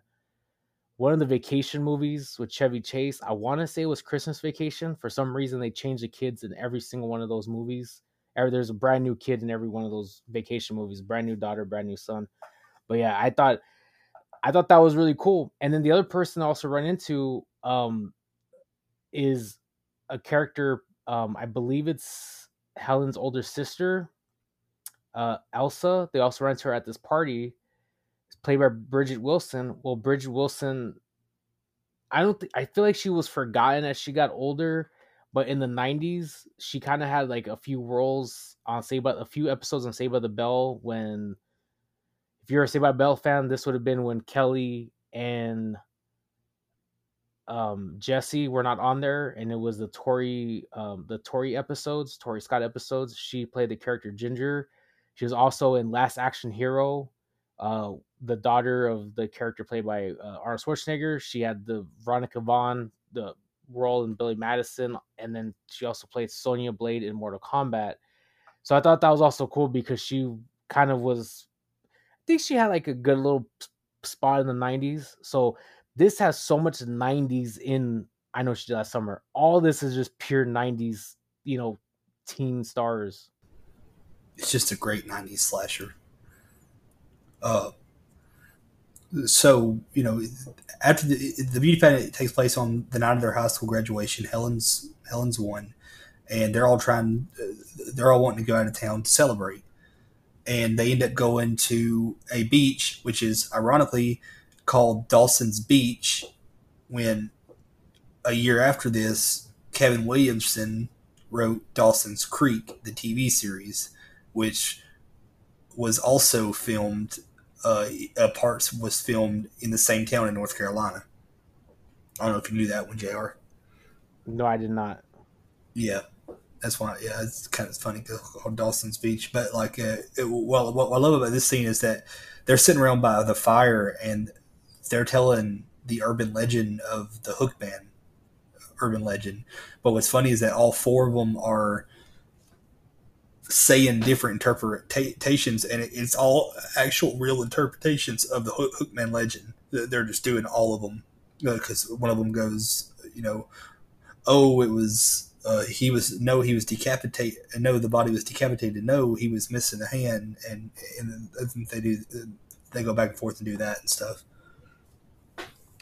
one of the vacation movies with Chevy Chase. I want to say it was Christmas Vacation. For some reason, they changed the kids in every single one of those movies. There's a brand new kid in every one of those vacation movies. Brand new daughter, brand new son. But yeah, I thought, I thought that was really cool. And then the other person I also run into um, is a character. Um, I believe it's Helen's older sister, uh, Elsa. They also run into her at this party played by Bridget Wilson. Well, Bridget Wilson, I don't think I feel like she was forgotten as she got older, but in the '90s, she kind of had like a few roles on Saved by a few episodes on Saved by the Bell. When, if you're a Saved by the Bell fan, this would have been when Kelly and um, Jesse were not on there, and it was the Tori, um, the Tori episodes, Tori Scott episodes. She played the character Ginger. She was also in Last Action Hero, uh, the daughter of the character played by uh, Arnold Schwarzenegger. She had the Veronica Vaughn, the role in Billy Madison, and then she also played Sonya Blade in Mortal Kombat. So I thought that was also cool because she kind of was. I think she had like a good little spot in the '90s. So this has so much '90s in. I know she did last summer. All this is just pure '90s, you know, teen stars. It's just a great '90s slasher. Uh, so you know, after the the beauty pageant takes place on the night of their high school graduation, Helen's Helen's won, and they're all trying, they're all wanting to go out of town to celebrate, and they end up going to a beach, which is ironically called Dawson's Beach, when a year after this, Kevin Williamson wrote Dawson's Creek, the TV series, which was also filmed uh, parts was filmed in the same town in North Carolina. I don't know if you knew that one, Jr. No, I did not. Yeah, that's why. Yeah, it's kind of funny called Dawson's Beach. But like, uh, it, well, what I love about this scene is that they're sitting around by the fire and they're telling the urban legend of the Hookman, urban legend. But what's funny is that all four of them are saying different interpretations, and it's all actual real interpretations of the Hookman legend. They're just doing all of them because one of them goes, you know, oh, it was uh, he was no, he was decapitated. No, the body was decapitated. No, he was missing a hand, and and they do they go back and forth and do that and stuff.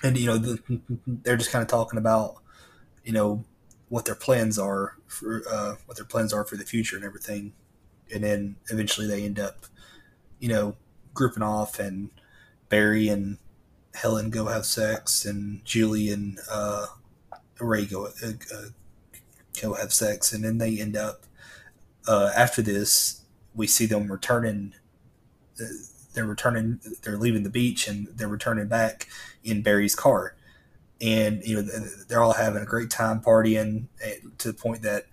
And you know, the, they're just kind of talking about, you know, what their plans are for uh, what their plans are for the future and everything, and then eventually they end up, you know, grouping off and Barry and Helen go have sex, and Julie and uh, Ray go uh, uh, go have sex, and then they end up uh, after this. We see them returning. Uh, they're returning. They're leaving the beach, and they're returning back in Barry's car, and you know they're all having a great time partying eh, to the point that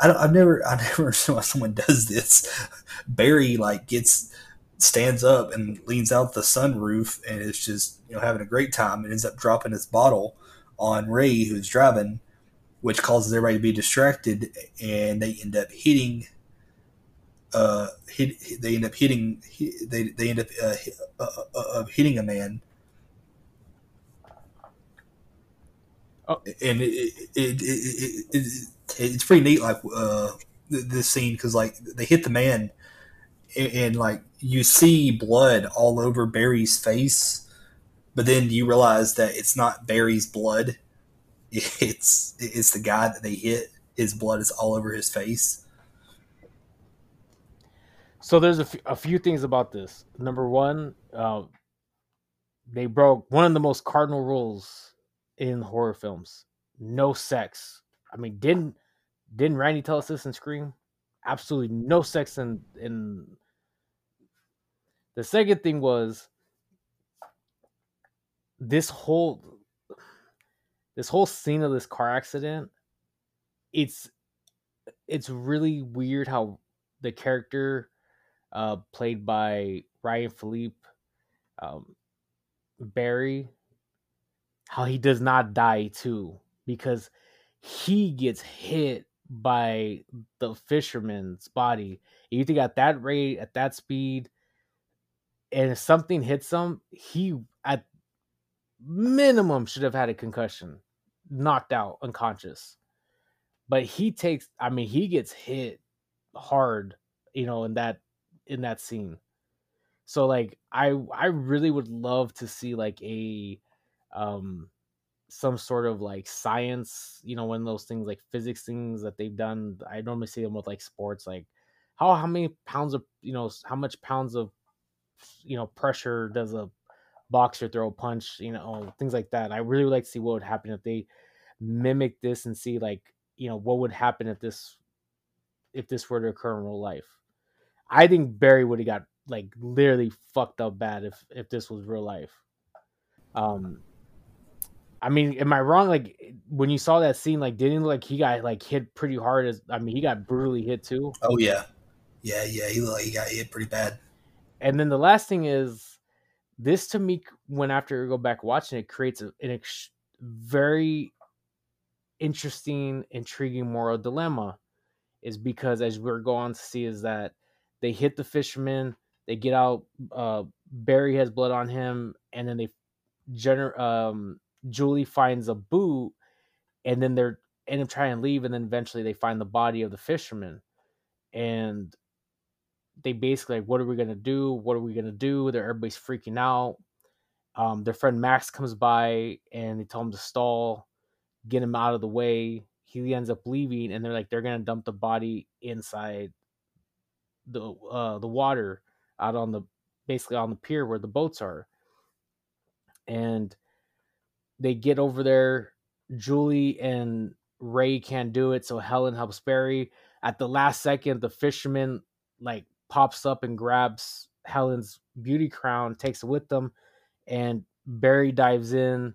I don't, I've never I (laughs) never seen why someone does this. Barry like gets stands up and leans out the sunroof and is just you know having a great time and ends up dropping his bottle on Ray who's driving, which causes everybody to be distracted and they end up hitting. Uh, hit, they end up hitting. They they end up uh, uh, uh, uh, hitting a man. Oh. And it, it, it, it, it's pretty neat, like uh, this scene, because like they hit the man, and, and like you see blood all over Barry's face, but then you realize that it's not Barry's blood. (laughs) It's it's the guy that they hit. His blood is all over his face. So there's a, f- a few things about this. Number one, uh, they broke one of the most cardinal rules in horror films: no sex. I mean, didn't didn't Randy tell us this in Scream? Absolutely no sex in in the second thing was this whole this whole scene of this car accident it's it's really weird how the character uh played by Ryan Phillippe um Barry how he does not die too because he gets hit by the fisherman's body. You think at that rate, at that speed, and if something hits him, he at minimum should have had a concussion, knocked out, unconscious. But he takes I mean, he gets hit hard, you know, in that in that scene. So like I I really would love to see like a um some sort of like science, you know, one of those things like physics things that they've done. I normally see them with like sports, like how how many pounds of you know how much pounds of you know pressure does a boxer throw a punch, you know, things like that. I really would like to see what would happen if they mimic this and see like, you know, what would happen if this if this were to occur in real life. I think Barry would have got like literally fucked up bad if if this was real life. Um I mean, am I wrong? Like when you saw that scene, like didn't like he got like hit pretty hard as I mean he got brutally hit too. Oh yeah. Yeah, yeah, he like he got hit pretty bad. And then the last thing is this to me when after I go back watching it creates a, an ex- very interesting, intriguing moral dilemma is because as we're going to see is that they hit the fisherman, they get out, uh, Barry has blood on him, and then they gener- um, Julie finds a boot, and then they're end up trying to leave, and then eventually they find the body of the fisherman, and they basically like, what are we gonna do? What are we gonna do? They're everybody's freaking out. Um, their friend Max comes by and they tell him to stall, get him out of the way. He ends up leaving, and they're like, they're gonna dump the body inside the uh, the water out on the basically on the pier where the boats are. And they get over there. Julie and Ray can't do it, so Helen helps Barry. At the last second, the fisherman like pops up and grabs Helen's beauty crown, takes it with them, and Barry dives in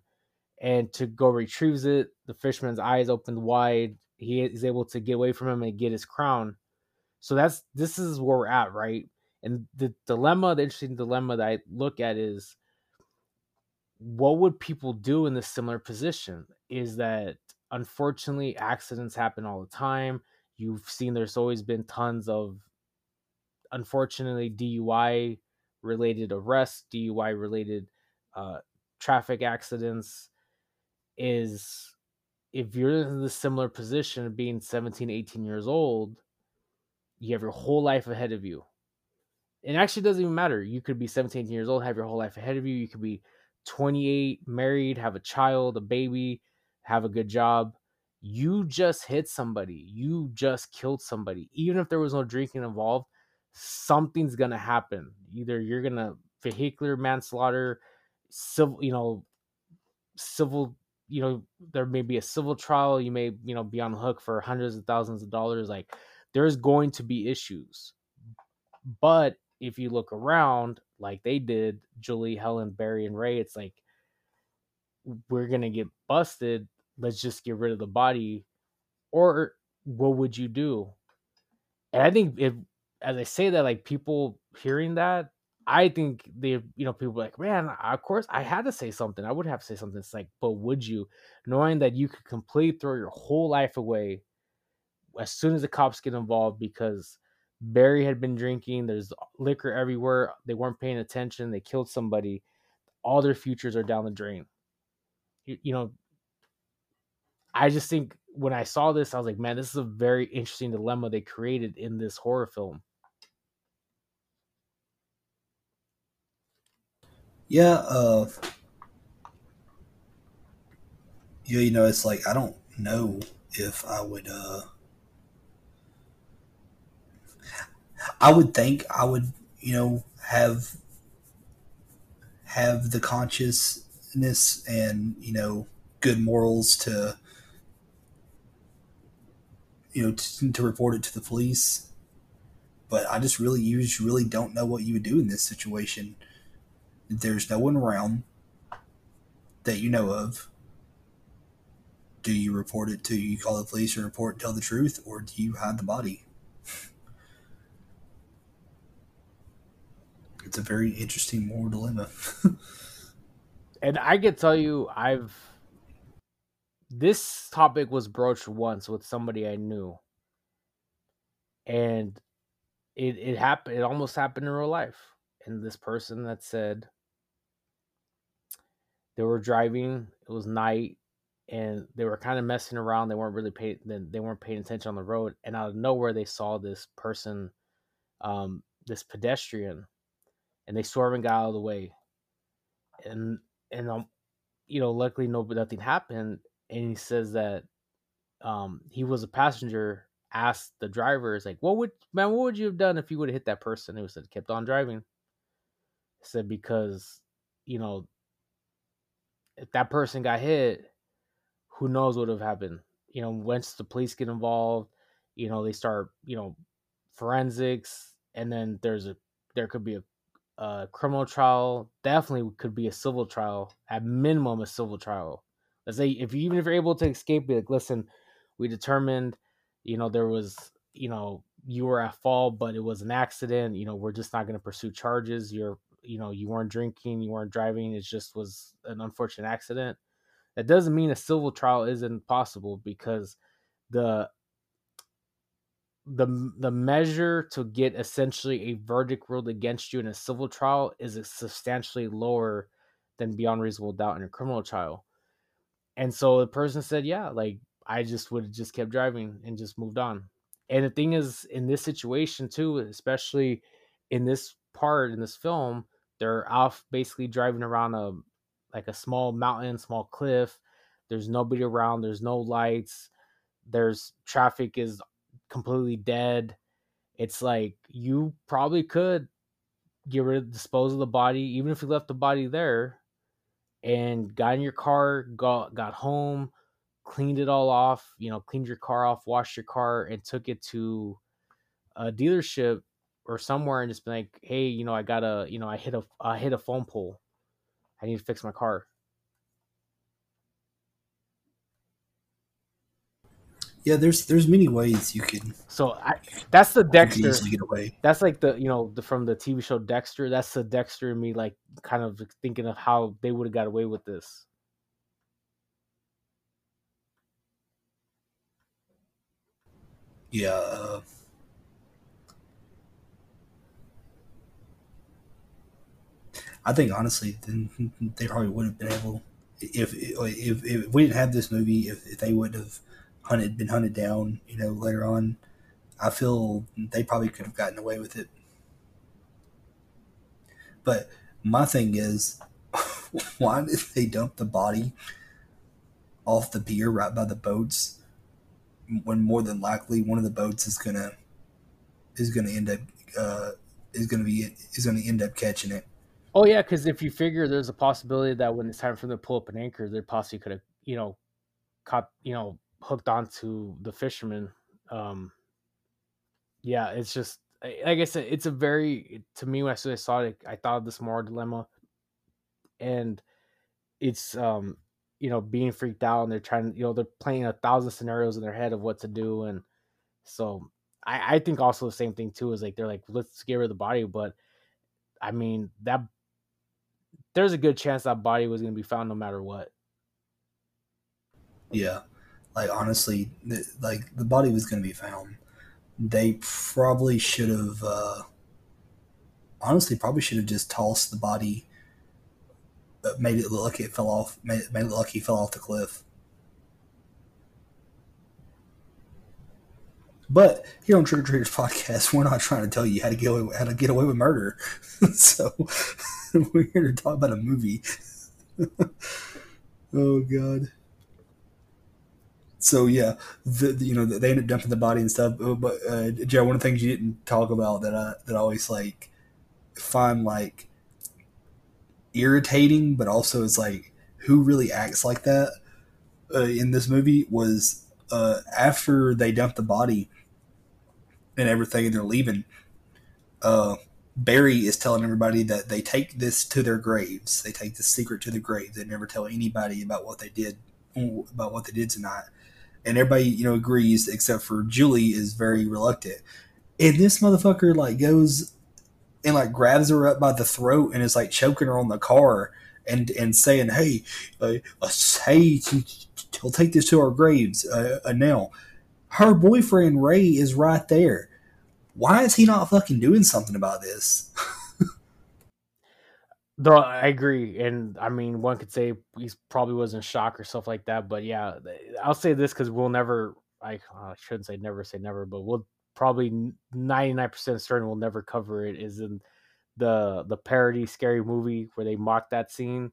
and to go retrieves it. The fisherman's eyes open wide. He is able to get away from him and get his crown. So that's this is where we're at, right? And the dilemma, the interesting dilemma that I look at is what would people do in this similar position? Is that unfortunately accidents happen all the time. You've seen there's always been tons of, unfortunately, DUI related arrests, DUI related uh, traffic accidents. Is if you're in the similar position of being 17, 18 years old, you have your whole life ahead of you. It actually doesn't even matter. You could be 17 years old, have your whole life ahead of you. You could be 28, married, have a child, a baby, have a good job. You just hit somebody. You just killed somebody. Even if there was no drinking involved, something's going to happen. Either you're going to vehicular manslaughter, civil, you know, civil, you know, there may be a civil trial. You may, you know, be on the hook for hundreds of thousands of dollars. Like there's going to be issues. But if you look around, like they did, Julie, Helen, Barry, and Ray, it's like we're gonna get busted. Let's just get rid of the body. Or what would you do? And I think if as I say that, like people hearing that, I think they, you know, people like, man, of course I had to say something. I would have to say something. It's like, but would you, knowing that you could completely throw your whole life away as soon as the cops get involved because Barry had been drinking. There's liquor everywhere. They weren't paying attention. They killed somebody. All their futures are down the drain. You, you know, I just think when I saw this, I was like, man, this is a very interesting dilemma they created in this horror film. Yeah, uh yeah, you know, it's like I don't know if I would uh I would think I would, you know, have have the consciousness and you know good morals to you know to, to report it to the police. But i just really you just really don't know what you would do in this situation. There's no one around that you know of. Do you report it to you call the police and report tell the truth or do you hide the body it's a very interesting moral dilemma. (laughs) and I can tell you, I've this topic was broached once with somebody I knew, and it it happened. It almost happened in real life. And this person that said they were driving. It was night, and they were kind of messing around. They weren't really paying. They weren't paying attention on the road, and out of nowhere, they saw this person, um, this pedestrian and they swerved and got out of the way. And and um, you know, luckily no nothing happened. And he says that um he was a passenger. Asked the driver, "Is like, what would man, what would you have done if you would have hit that person?" He said, "Kept on driving." He said because you know if that person got hit, who knows what would have happened? You know, once the police get involved, you know, they start, you know, forensics, and then there's a there could be a a criminal trial definitely could be a civil trial at minimum a civil trial. Let's say if you even if you're able to escape be like listen we determined you know there was you know you were at fault but it was an accident you know we're just not going to pursue charges. You're you know you weren't drinking you weren't driving it just was an unfortunate accident. That doesn't mean a civil trial isn't possible because the the the measure to get essentially a verdict ruled against you in a civil trial is substantially lower than beyond reasonable doubt in a criminal trial. And so the person said, "Yeah, like I just would have just kept driving and just moved on." And the thing is, in this situation too, especially in this part in this film, they're off basically driving around a like a small mountain, small cliff. There's nobody around. There's no lights. There's traffic is completely dead. It's like you probably could get rid of dispose of the body, even if you left the body there and got in your car, got got home, cleaned it all off, you know, cleaned your car off, washed your car, and took it to a dealership or somewhere and just been like, hey, you know, I got a, you know, I hit a I hit a phone pole. I need to fix my car. Yeah, there's there's many ways you can. So I, that's the Dexter. get away. That's like the you know the, from the TV show Dexter. That's the Dexter in me, like kind of thinking of how they would have got away with this. yeah. Uh, I think honestly, then they probably would have been able if if if we didn't have this movie, if, if they would have hunted been hunted down, you know, later on, I feel they probably could have gotten away with it. But my thing is, (laughs) why did they dump the body off the pier right by the boats when more than likely one of the boats is gonna is gonna end up uh, is gonna be is gonna end up catching it. Oh yeah, because if you figure there's a possibility that when it's time for them to pull up an anchor, they possibly could have you know caught you know hooked onto the fisherman. Um, yeah, it's just like I said, it's a very to me when I saw it, I thought of this moral dilemma, and it's um you know being freaked out and they're trying you know they're playing a thousand scenarios in their head of what to do and so I I think also the same thing too is like they're like let's get rid of the body but I mean that there's a good chance that body was going to be found no matter what. Yeah, like honestly, like the body was going to be found they probably should have uh, honestly probably should have just tossed the body uh, made it look like it fell off made it, made it look like he fell off the cliff but here on Trick or Treaters podcast, (laughs) we're not trying to tell you how to get away, how to get away with murder. (laughs) so (laughs) we're here to talk about a movie. oh God so yeah, the, the, you know they ended up dumping the body and stuff. Uh, but uh, one of the things you didn't talk about that I that I always like find like irritating, but also is like who really acts like that uh, in this movie was uh, after they dumped the body and everything, and they're leaving. Uh, Barry is telling everybody that they take this to their graves. They take the secret to the grave. They never tell anybody about what they did about what they did tonight and everybody you know agrees except for Julie is very reluctant. And this motherfucker like goes and like grabs her up by the throat and is like choking her on the car and and saying, "Hey, uh, uh, hey, he'll take this to our graves uh, uh, now." Her boyfriend Ray is right there. Why is he not fucking doing something about this? (laughs) Though I agree, and I mean, one could say he probably was in shock or stuff like that. But yeah, I'll say this because we'll never. I, I shouldn't say never say never, but we'll probably ninety nine percent certain we'll never cover it. Is in the the parody scary movie where they mock that scene,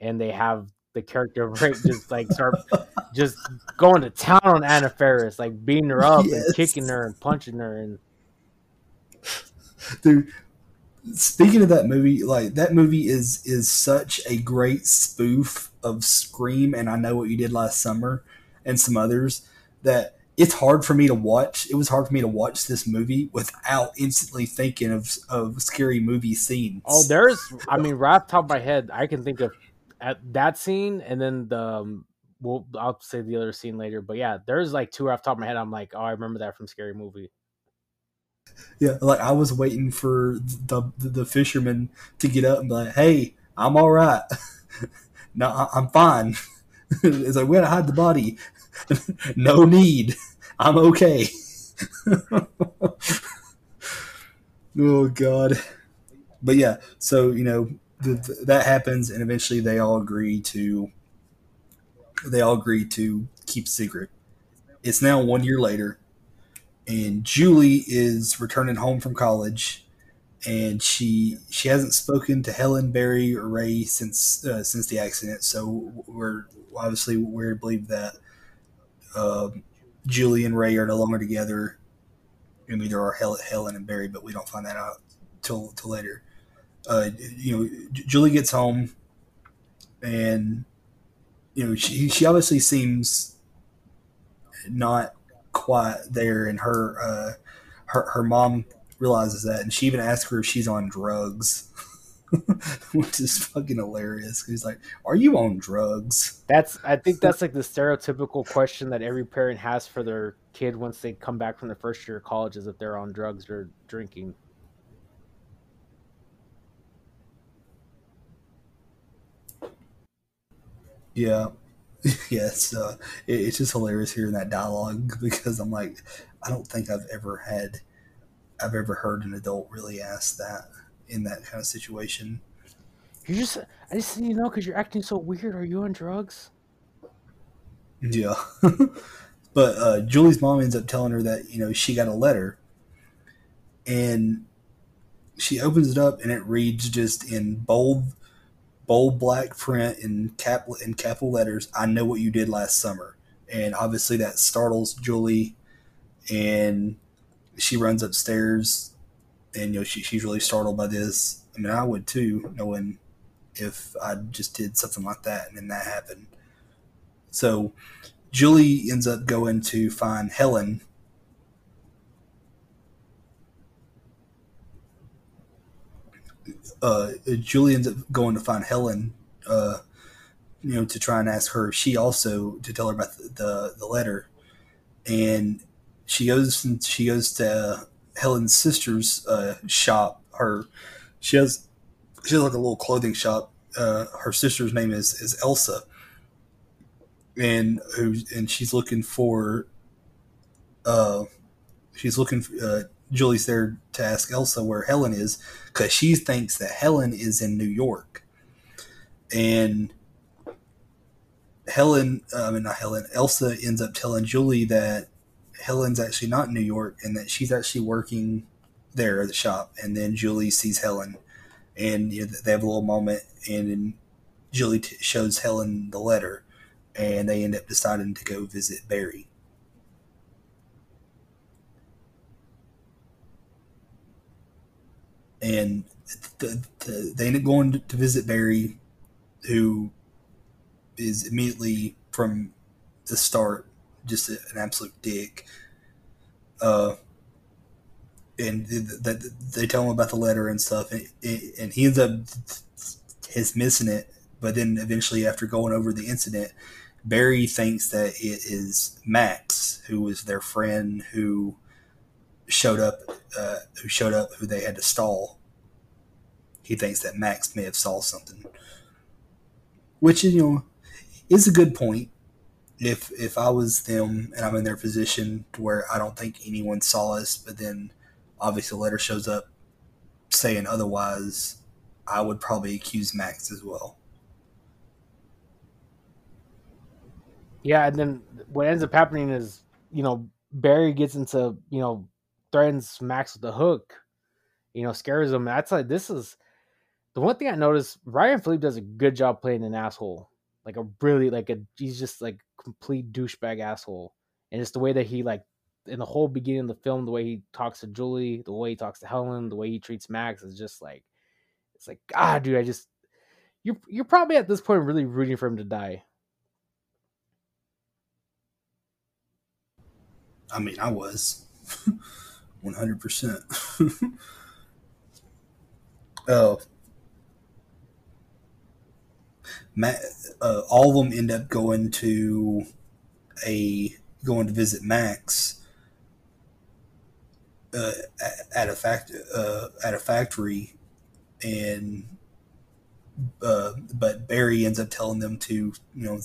and they have the character right just like start (laughs) just going to town on Anna Faris, like beating her up yes. and kicking her and punching her and dude speaking of that movie, like that movie is is such a great spoof of Scream and I Know What You Did Last Summer and some others that it's hard for me to watch. It was hard for me to watch this movie without instantly thinking of of scary movie scenes. Oh, there's I mean, right off top of my head, I can think of at that scene and then the um, well, I'll say the other scene later. But yeah, there's like two off top of my head. I'm like, oh, I remember that from Scary Movie yeah, like I was waiting for the the fisherman to get up and be like, "Hey, I'm all right. (laughs) no, I'm fine." (laughs) it's like we gotta hide the body. (laughs) no need. I'm okay. oh God. But yeah, so you know the, the, that happens, and eventually they all agree to they all agree to keep secret. It's now one year later and Julie is returning home from college, and she she hasn't spoken to Helen, Barry, or Ray since uh, since the accident. So we're obviously we're to believe that uh, Julie and Ray are no longer together. and mean, there are Helen and Barry, but we don't find that out till till later. Uh, you know, Julie gets home, and you know she she obviously seems not quite there, and her uh, her her mom realizes that, and she even asks her if she's on drugs. (laughs) which is fucking hilarious. He's like, "Are you on drugs?" That's I think that's like the stereotypical question that every parent has for their kid once they come back from the first year of college is if they're on drugs or drinking. Yeah, (laughs) yes, uh, it, it's just hilarious hearing that dialogue (laughs) because I'm like, I don't think I've ever had, I've ever heard an adult really ask that in that kind of situation. You just, I just, you know, because you're acting so weird. Are you on drugs? Yeah. (laughs) but uh, Julie's mom ends up telling her that, you know, she got a letter and she opens it up and it reads just in bold, bold black print in cap in capital letters. I know what you did last summer, and obviously that startles Julie, and she runs upstairs, and you know she, she's really startled by this. I mean, I would too, knowing if I just did something like that and then that happened. So Julie ends up going to find Helen. Uh, Julie ends up going to find Helen, uh, you know, to try and ask her. She also to tell her about the the, the letter, and she goes and she goes to Helen's sister's uh, shop. Her she has she has like a little clothing shop. Uh, her sister's name is is Elsa, and who and she's looking for. Uh, she's looking. For, uh, Julie's there to ask Elsa where Helen is because she thinks that Helen is in New York, and Helen, uh, I mean not Helen, Elsa ends up telling Julie that Helen's actually not in New York and that she's actually working there at the shop. And then Julie sees Helen and you know, they have a little moment, and then Julie t- shows Helen the letter, and they end up deciding to go visit Barry. And the, the, they end up going to visit Barry, who is immediately from the start just an absolute dick. Uh, and that they tell him about the letter and stuff, and, and he ends up his missing it. But then eventually, after going over the incident, Barry thinks that it is Max, who was their friend who showed up, uh, who showed up, who they had to stall. He thinks that Max may have saw something, which you know is a good point. If if I was them and I'm in their position to where I don't think anyone saw us, but then obviously the letter shows up saying otherwise, I would probably accuse Max as well. Yeah, and then what ends up happening is, you know, Barry gets into, you know, threatens Max with the hook, you know, scares him. That's like this is the one thing I noticed. Ryan Phillippe does a good job playing an asshole, like a really like a he's just like complete douchebag asshole, and it's the way that he like in the whole beginning of the film, the way he talks to Julie, the way he talks to Helen, the way he treats Max is just like it's like God, dude, I just you're you're probably at this point really rooting for him to die. I mean, I was (laughs) one hundred percent. (laughs) Oh, Matt, uh, all of them end up going to a going to visit Max uh, at a fact uh, at a factory, and uh, but Barry ends up telling them to you know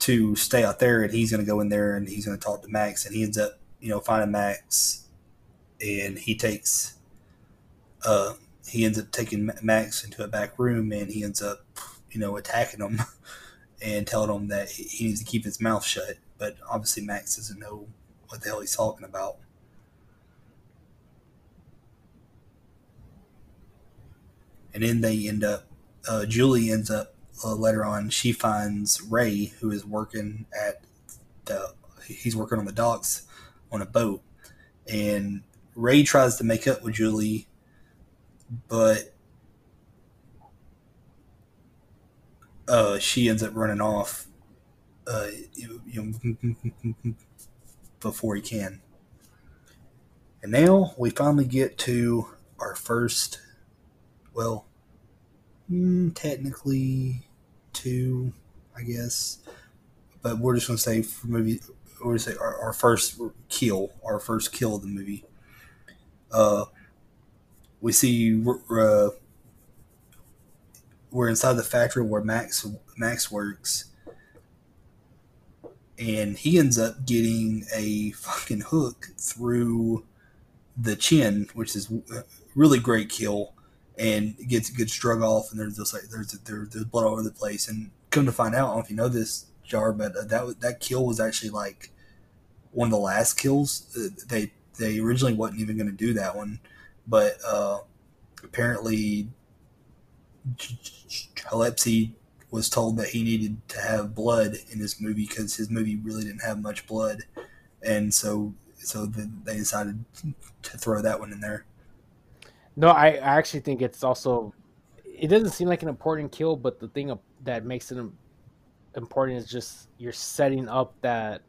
to stay out there, and he's going to go in there and he's going to talk to Max, and he ends up you know finding Max, and he takes uh he ends up taking Max into a back room, and he ends up you know attacking him (laughs) and telling him that he needs to keep his mouth shut. But obviously Max doesn't know what the hell he's talking about. and then they end up. Uh, Julie ends up uh, later on. She finds Ray, who is working at the. He's working on the docks on a boat, and Ray tries to make up with Julie, but uh, she ends up running off. Uh, you, know, before he can. And now we finally get to our first well, mm, technically two, I guess. But we're just gonna say for movie, we're gonna say our, our first kill, our first kill of the movie. Uh, we see uh, we're inside the factory where Max Max works, and he ends up getting a fucking hook through the chin, which is really great kill, and gets gets drug off, and there's just like there's there's, there's blood all over the place, and come to find out, I don't know if you know this, Jar, but uh, that that kill was actually like one of the last kills. Uh, they they originally wasn't even going to do that one, but uh, apparently Gillespie was told that he needed to have blood in his movie because his movie really didn't have much blood, and so so they decided to throw that one in there. No, I, I actually think it's also. It doesn't seem like an important kill, but the thing that makes it important is just you're setting up that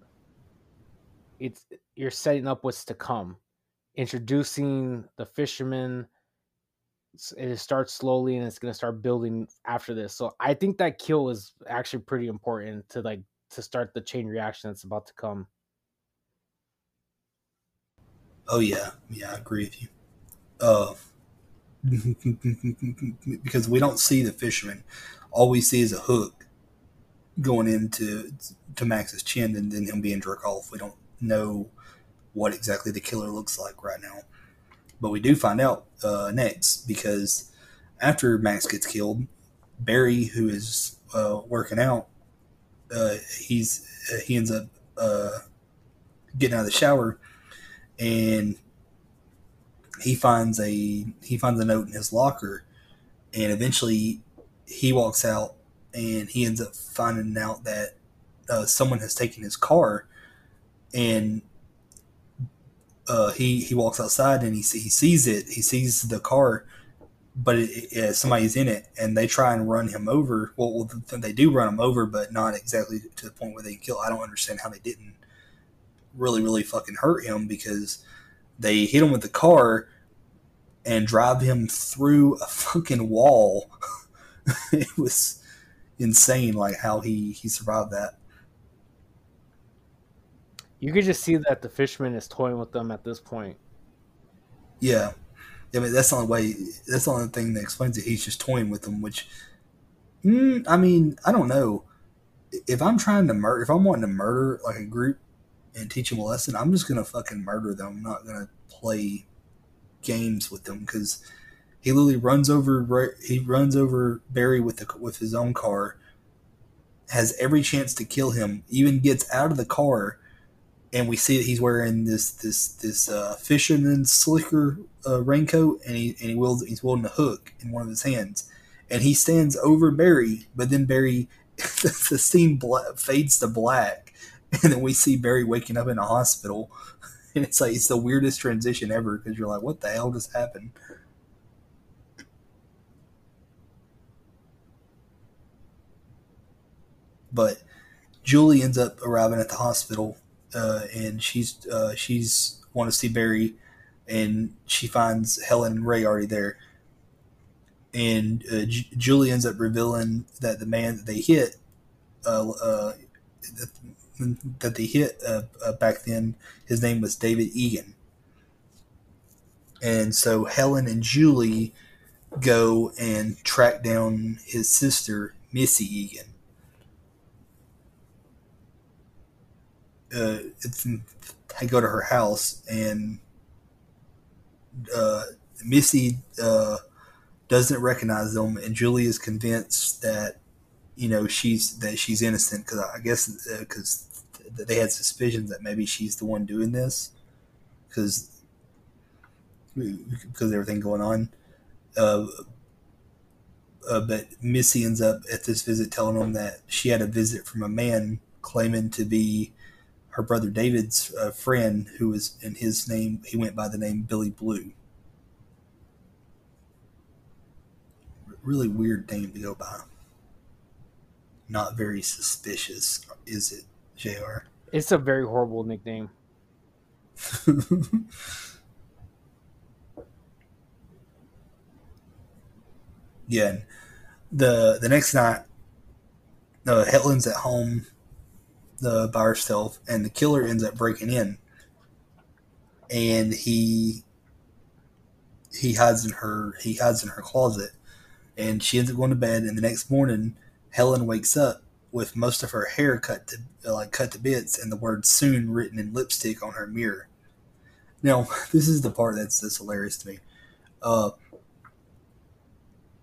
it's you're setting up what's to come, introducing the fisherman. It starts slowly and it's gonna start building after this. So I think that kill is actually pretty important to like to start the chain reaction that's about to come. Oh yeah, yeah, I agree with you. Uh, (laughs) because we don't see the fisherman, all we see is a hook going into to Max's chin, and then him being jerk off. We don't know what exactly the killer looks like right now, but we do find out uh, next because after Max gets killed, Barry, who is uh, working out, uh, he's he ends up uh, getting out of the shower and he finds a he finds a note in his locker and eventually he walks out and he ends up finding out that uh, someone has taken his car and uh, he he walks outside and he, he sees it he sees the car but it, it, somebody's in it and they try and run him over well, well they do run him over but not exactly to the point where they kill i don't understand how they didn't really, really fucking hurt him because they hit him with the car and drive him through a fucking wall. (laughs) it was insane, like how he he survived that. You could just see that the fisherman is toying with them at this point. Yeah, I mean that's the only way. That's the only thing that explains it. He's just toying with them, which, mm, I mean, I don't know. If I'm trying to murder, if I'm wanting to murder like a group, and teach them a lesson, I'm just gonna fucking murder them. I'm not gonna play games with them because he literally runs over he runs over Barry with the with his own car, has every chance to kill him, even gets out of the car, and we see that he's wearing this this this uh, fisherman slicker uh, raincoat, and he and he wields he's wielding a hook in one of his hands, and he stands over Barry, but then Barry (laughs) the scene fades to black. (laughs) And then we see Barry waking up in a hospital, (laughs) and it's like it's the weirdest transition ever because you're like, what the hell just happened? But Julie ends up arriving at the hospital, uh, and she's uh, she's want to see Barry, and she finds Helen and Ray already there. And uh, J- Julie ends up revealing that the man that they hit, uh, uh, that they hit uh, back then, his name was David Egan. And so Helen and Julie go and track down his sister, Missy Egan. Uh, they go to her house, and uh, Missy uh, doesn't recognize them, and Julie is convinced that you know she's that she's innocent because I guess because uh, they had suspicions that maybe she's the one doing this because because everything going on. Uh, uh, but Missy ends up at this visit telling them that she had a visit from a man claiming to be her brother David's uh, friend, who was in his name. He went by the name Billy Blue. Really weird name to go by not very suspicious, is it, JR? It's a very horrible nickname. (laughs) yeah. The the next night, uh, Helen's at home uh, by herself, and the killer ends up breaking in, and he he hides in her he hides in her closet, and she ends up going to bed. And the next morning, Helen wakes up with most of her hair cut to like cut to bits and the word "soon" written in lipstick on her mirror. Now, (laughs) this is the part that's that's hilarious to me. Uh,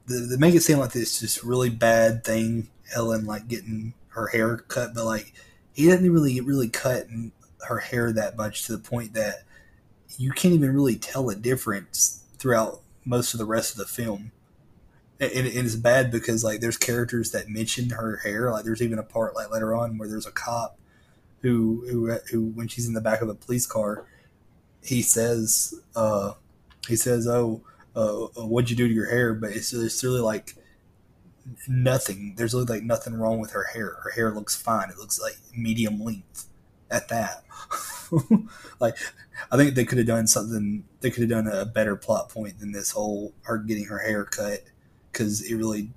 they, they make it seem like this just really bad thing, Helen like getting her hair cut, but like he doesn't really really cut her hair that much to the point that you can't even really tell a difference throughout most of the rest of the film. And, and it's bad because like there's characters that mention her hair. Like there's even a part like later on where there's a cop who who who when she's in the back of a police car, he says uh, he says oh uh, what'd you do to your hair? But it's it's really like nothing. There's like nothing wrong with her hair. Her hair looks fine. It looks like medium length at that. (laughs) like I think they could have done something. They could have done a better plot point than this whole her getting her hair cut because it really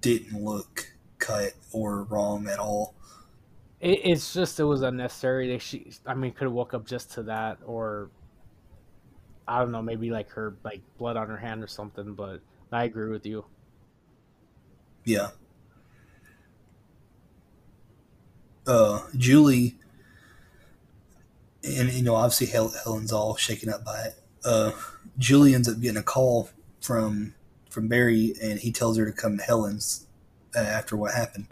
didn't look cut or wrong at all. It, it's just it was unnecessary. She I mean could have woke up just to that or I don't know maybe like her like blood on her hand or something. But I agree with you. Yeah. Uh, Julie and you know, obviously Helen's all shaken up by it. Uh, Julie ends up getting a call from from Barry, and he tells her to come to Helen's uh, after what happened.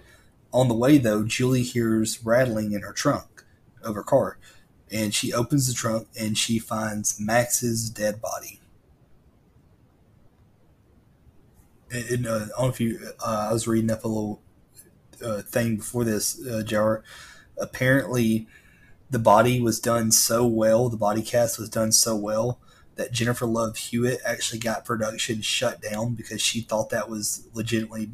On the way, though, Julie hears rattling in her trunk of her car, and she opens the trunk and she finds Max's dead body. And, uh, I don't know if you, uh, I was reading up a little uh, thing before this, uh, Jar. Apparently, the body was done so well, the body cast was done so well that Jennifer Love Hewitt actually got production shut down because she thought that was legitimately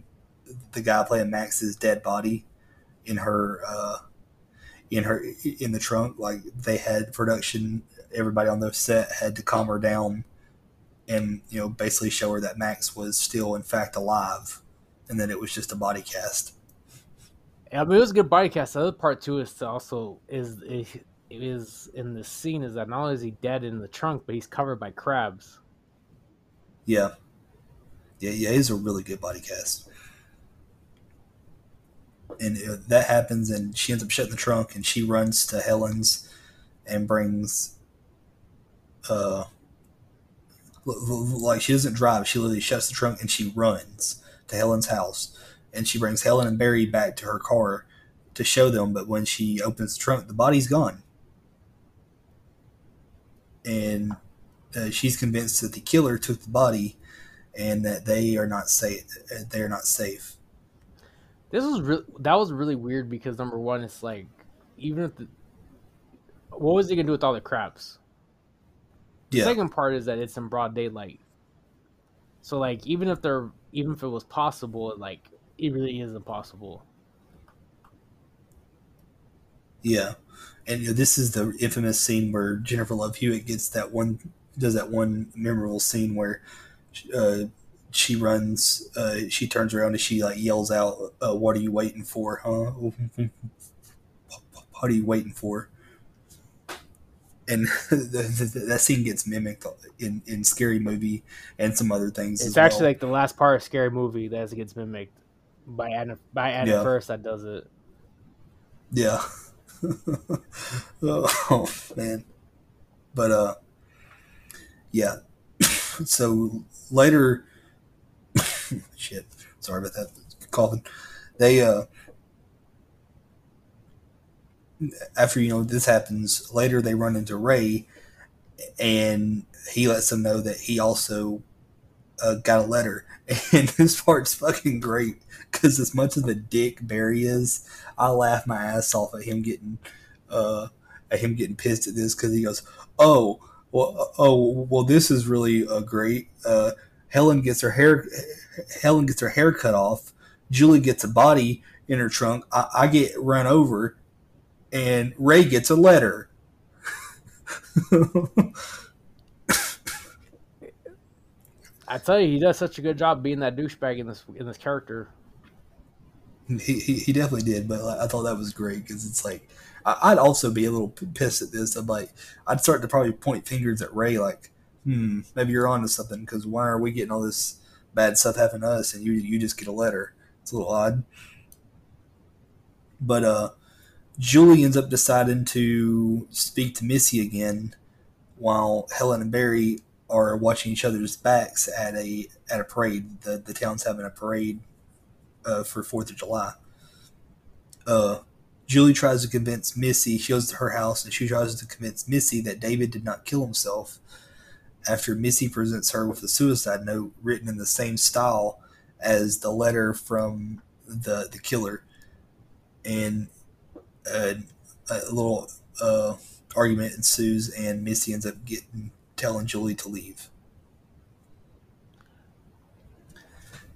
the guy playing Max's dead body in her uh, in her in the trunk. Like they had production, everybody on the set had to calm her down and you know basically show her that Max was still in fact alive, and then it was just a body cast. I mean, it was a good body cast. The other part too is to also is is in the scene is that not only is he dead in the trunk, but he's covered by crabs. Yeah, yeah, yeah. He's a really good body cast, and uh, that happens, and she ends up shutting the trunk, and she runs to Helen's and brings, uh, like she doesn't drive. She literally shuts the trunk and she runs to Helen's house and she brings Helen and Barry back to her car to show them. But when she opens the trunk, the body's gone, and uh, she's convinced that the killer took the body, and that they are not safe. They are not safe. This was re- that was really weird because number one, it's like even if the, what was he gonna do with all the crabs? The yeah. second part is that it's in broad daylight. So like even if they're even if it was possible, like it really is impossible. Yeah, and you know, this is the infamous scene where Jennifer Love Hewitt gets that one does that one memorable scene where uh, she runs, uh, she turns around and she like yells out, uh, "What are you waiting for, huh? (laughs) what are you waiting for?" And (laughs) the, the, that scene gets mimicked in, in Scary Movie and some other things. It's actually well. like the last part of Scary Movie that gets mimicked by Anna by Anna yeah. first that does it. Yeah. (laughs) oh man. But uh yeah. (laughs) so later shit. Sorry about that. Coughing. They uh after you know this happens, later they run into Ray and he lets them know that he also uh, got a letter (laughs) and this part's fucking great because as much as a dick Barry is, I laugh my ass off at him getting, uh, at him getting pissed at this because he goes, "Oh, well, oh, well, this is really uh, great." Uh, Helen gets her hair, Helen gets her hair cut off. Julie gets a body in her trunk. I, I get run over, and Ray gets a letter. I tell you, he does such a good job being that douchebag in this in this character. He, he, he definitely did, but I thought that was great because it's like I, would also be a little pissed at this. I'm like, I'd start to probably point fingers at Ray, like, hmm, maybe you're onto something because why are we getting all this bad stuff happening to us and you you just get a letter? It's a little odd. But uh, Julie ends up deciding to speak to Missy again, while Helen and Barry are watching each other's backs at a at a parade. The the town's having a parade uh, for Fourth of July. Uh, Julie tries to convince Missy. She goes to her house and she tries to convince Missy that David did not kill himself. After Missy presents her with a suicide note written in the same style as the letter from the the killer, and a, a little uh, argument ensues, and Missy ends up getting telling Julie to leave.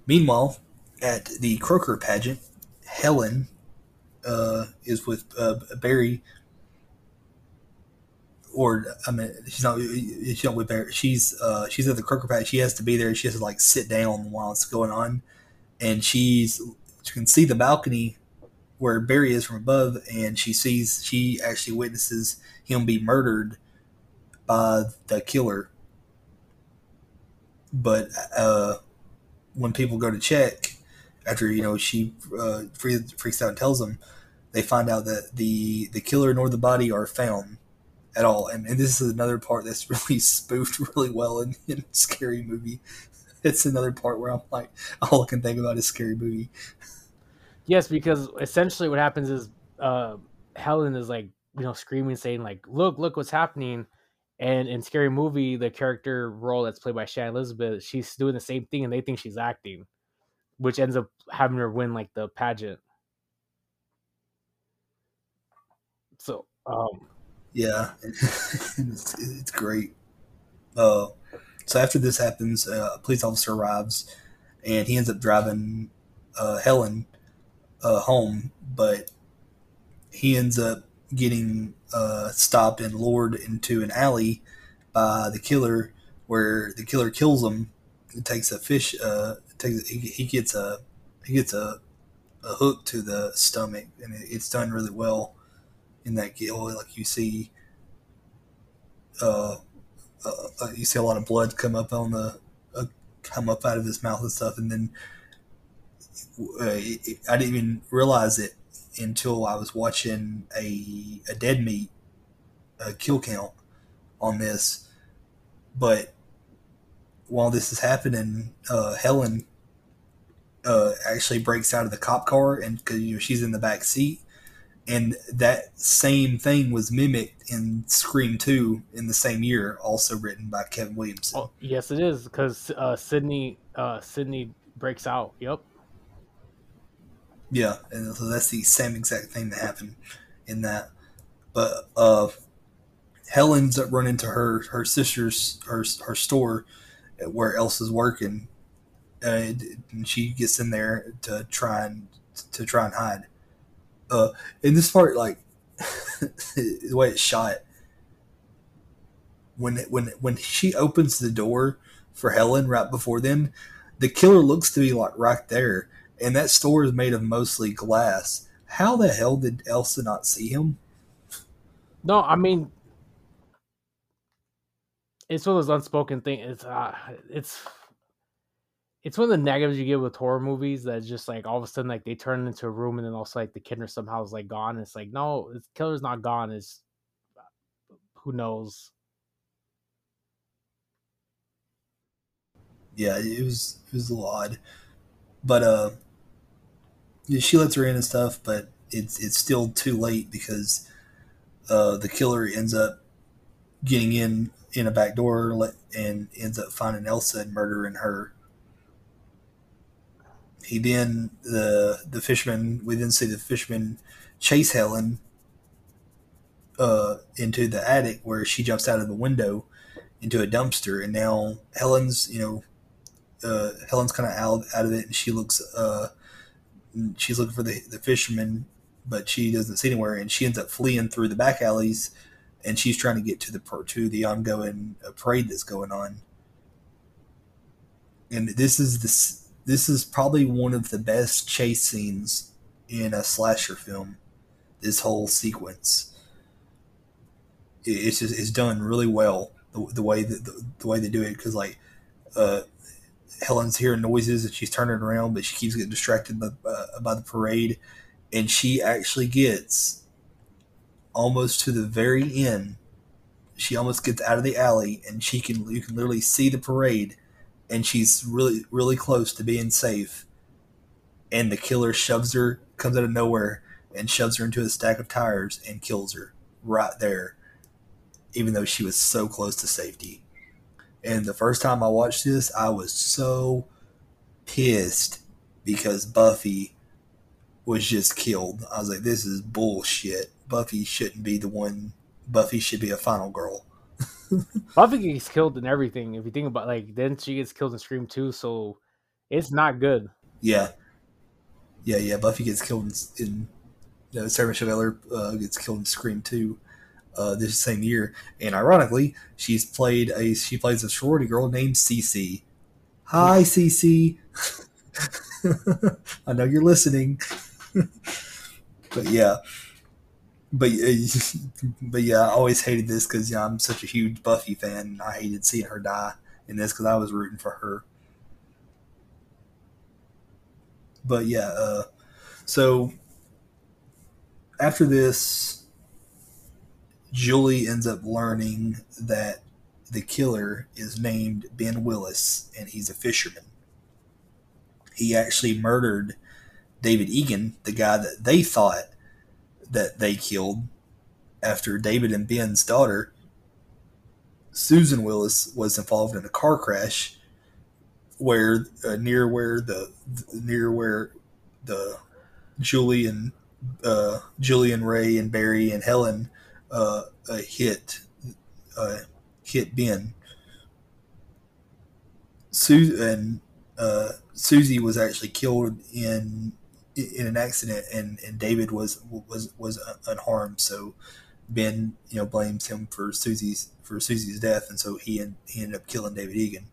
Meanwhile, at the Croaker pageant, Helen uh, is with uh, Barry, or I mean, she's not. She's not with Barry. She's uh, she's at the Croaker pageant. She has to be there. She has to like sit down while it's going on, and she's she can see the balcony where Barry is from above, and she sees she actually witnesses him be murdered by the killer. But uh, when people go to check, after you know she uh, freaks out and tells them, they find out that the the killer nor the body are found at all. And, and this is another part that's (laughs) really spoofed really well in, in Scary Movie. It's another part where I'm like, all I can think about is Scary Movie. Yes, because essentially what happens is uh, Helen is like, you know, screaming, saying like, "Look, look what's happening!" And in Scary Movie, the character role that's played by Shannon Elizabeth, she's doing the same thing, and they think she's acting, which ends up having her win like the pageant. So, um, yeah, (laughs) it's, it's great. Uh, so after this happens, uh, a police officer arrives, and he ends up driving uh, Helen uh, home, but he ends up getting uh, stopped and lured into an alley by the killer, where the killer kills him. Takes a fish. Uh, takes he, he gets a he gets a, a hook to the stomach, and it, it's done really well in that gill. Like you see, uh, uh, uh, you see a lot of blood come up on the uh, come up out of his mouth and stuff, and then uh, it, it, I didn't even realize it until I was watching a a dead meat a kill count on this, but while this is happening, uh, Helen uh, actually breaks out of the cop car and because you know she's in the back seat and that same thing was mimicked in Scream Two in the same year, also written by Kevin Williamson. Oh, yes, it is because uh, Sidney uh, Sidney breaks out. Yep. Yeah, and so that's the same exact thing that happened in that. But uh, Helen's run into her her sister's her her store where Elsa's working, and she gets in there to try and to try and hide uh, in this part, like (laughs) the way it's shot, when when when she opens the door for Helen right before then, the killer looks to be like right there, and that store is made of mostly glass. How the hell did Elsa not see him? No, I mean, it's one of those unspoken things. It's uh, it's it's one of the negatives you get with horror movies that's just like all of a sudden like they turn into a room and then also like the killer somehow is like gone. It's like no, the killer's not gone. It's who knows. Yeah, it was it was a odd, but uh, she lets her in and stuff, but it's it's still too late because uh, the killer ends up getting in in a back door and ends up finding Elsa and murdering her. He then the the fisherman we then see the fisherman chase Helen uh, into the attic where she jumps out of the window into a dumpster, and now Helen's you know uh, Helen's kind of out out of it, and she looks uh, she's looking for the the fisherman, but she doesn't see anywhere, and she ends up fleeing through the back alleys, and she's trying to get to the to the ongoing uh, parade that's going on. And this is this this is probably one of the best chase scenes in a slasher film. This whole sequence, it's just it's done really well. The, the way that the, the, way they do it, because like uh, Helen's hearing noises and she's turning around, but she keeps getting distracted by, uh, by the parade, and she actually gets almost to the very end. She almost gets out of the alley, and she can you can literally see the parade, and she's really really close to being safe. And the killer shoves her, comes out of nowhere, and shoves her into a stack of tires and kills her right there, even though she was so close to safety. And the first time I watched this, I was so pissed because Buffy was just killed. I was like, this is bullshit. Buffy shouldn't be the one. Buffy should be a final girl. (laughs) Buffy gets killed in everything. If you think about like, then she gets killed in Scream 2, so it's not good. Yeah, yeah, yeah. Buffy gets killed in, in you know, Sarah Michelle Gellar uh, gets killed in Scream 2 uh, this same year, and ironically, she's played a she plays a sorority girl named Cici. Hi, Cici. (laughs) I know you're listening, (laughs) but yeah, but (laughs) but yeah, I always hated this because yeah, I'm such a huge Buffy fan. And I hated seeing her die in this because I was rooting for her. But yeah, uh, so after this, Julie ends up learning that the killer is named Ben Willis and he's a fisherman. He actually murdered David Egan, the guy that they thought that they killed after David and Ben's daughter, Susan Willis, was involved in a car crash where uh, near where the near where the Julie and uh, Julian Ray and Barry and Helen uh, hit hit Ben. Sue and uh, Susie was actually killed in in an accident, and, and David was was was unharmed. So Ben, you know, blames him for Susie's for Susie's death, and so he he ended up killing David Egan.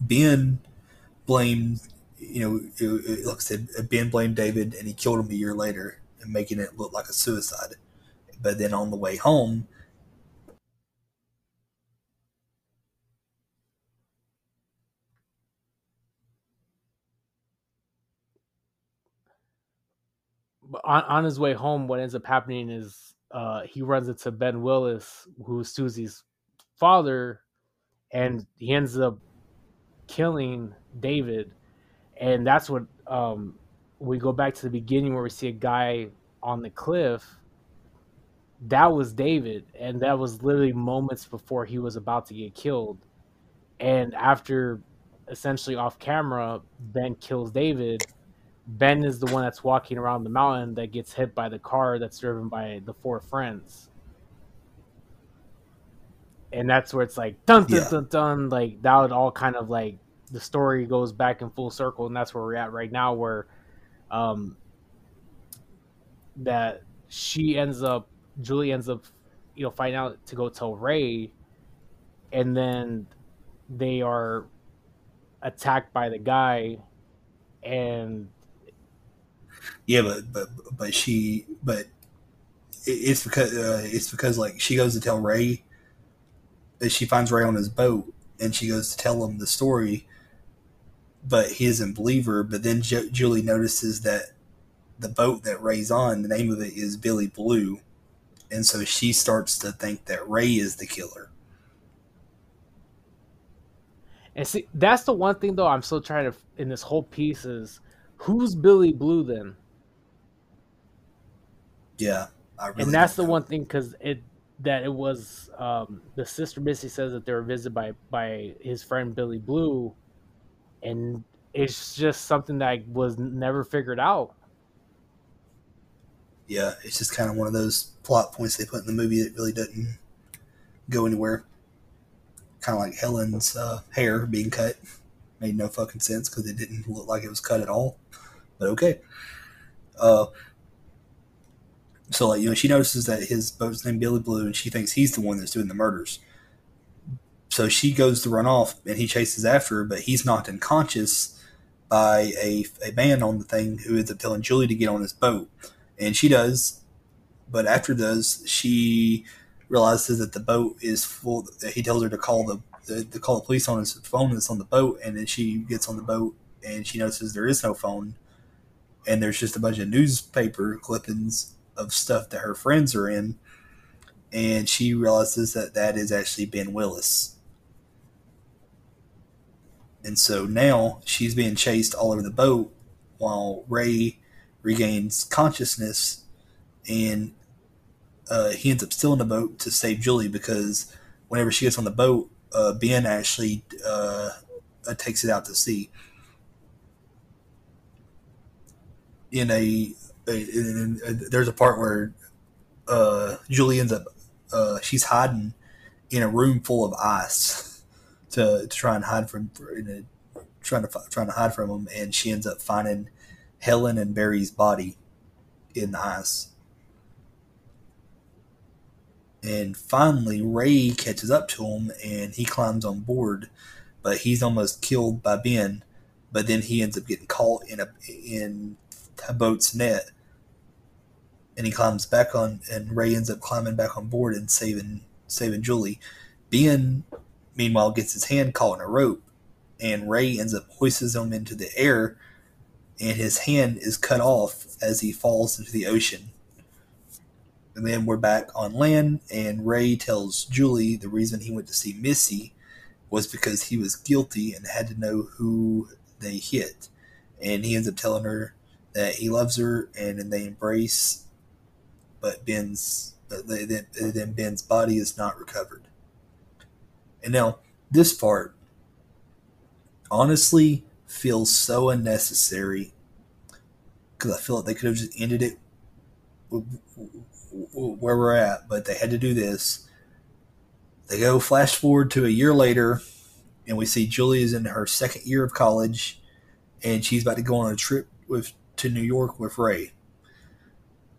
Ben blamed, you know, like I said, Ben blamed David, and he killed him a year later, and making it look like a suicide. But then on the way home, on, on his way home, what ends up happening is uh, he runs into Ben Willis, who's Susie's father, and he ends up killing David. And that's what um, we go back to the beginning where we see a guy on the cliff. That was David, and that was literally moments before he was about to get killed. And after essentially off camera, Ben kills David Ben is the one that's walking around the mountain that gets hit by the car that's driven by the four friends. And that's where it's like dun dun yeah. dun dun like that would all kind of like the story goes back in full circle and that's where we're at right now where um that she ends up Julie ends up you know finding out to go tell Ray and then they are attacked by the guy and yeah, but but but she but it's because uh, it's because like she goes to tell Ray that she finds Ray on his boat and she goes to tell him the story, but he isn't believer. But then Julie notices that the boat that Ray's on, the name of it is Billy Blue, and so she starts to think that Ray is the killer. And see, that's the one thing though I'm still trying to in this whole piece is who's Billy Blue then? Yeah, really and that's the know. one thing because it that it was um, the sister Missy says that they were visited by by his friend Billy Blue, and it's just something that was never figured out. Yeah, it's just kind of one of those plot points they put in the movie that really doesn't go anywhere. Kind of like Helen's uh, hair being cut made no fucking sense because it didn't look like it was cut at all. But okay. Uh, so like you know, she notices that his boat's named Billy Blue, and she thinks he's the one that's doing the murders. So she goes to run off, and he chases after her, but he's knocked unconscious by a, a man on the thing who ends up telling Julie to get on his boat, and she does. But after does, she realizes that the boat is full. He tells her to call the, the to call the police on his phone that's on the boat, and then she gets on the boat and she notices there is no phone, and there's just a bunch of newspaper clippings of stuff that her friends are in, and she realizes that that is actually Ben Willis. And so now she's being chased all over the boat while Ray regains consciousness and uh, he ends up still in the boat to save Julie because whenever she gets on the boat, uh, Ben actually uh, uh takes it out to sea. In a, in a, there's a part where uh, Julie ends up uh, she's hiding in a room full of ice to, to try and hide from in a, trying to trying to hide from him, and she ends up finding Helen and Barry's body in the ice. And finally, Ray catches up to him and he climbs on board, but he's almost killed by Ben. But then he ends up getting caught in a in a boat's net, and he climbs back on, and Ray ends up climbing back on board and saving saving Julie. Ben, meanwhile, gets his hand caught in a rope, and Ray ends up hoists him into the air, and his hand is cut off as he falls into the ocean. And then we're back on land, and Ray tells Julie the reason he went to see Missy was because he was guilty and had to know who they hit. And he ends up telling her that he loves her, and then they embrace. But Ben's but then Ben's body is not recovered. And now this part honestly feels so unnecessary because I feel like they could have just ended it where we're at, but they had to do this. They go flash forward to a year later, and we see Julie is in her second year of college, and she's about to go on a trip with to New York with Ray.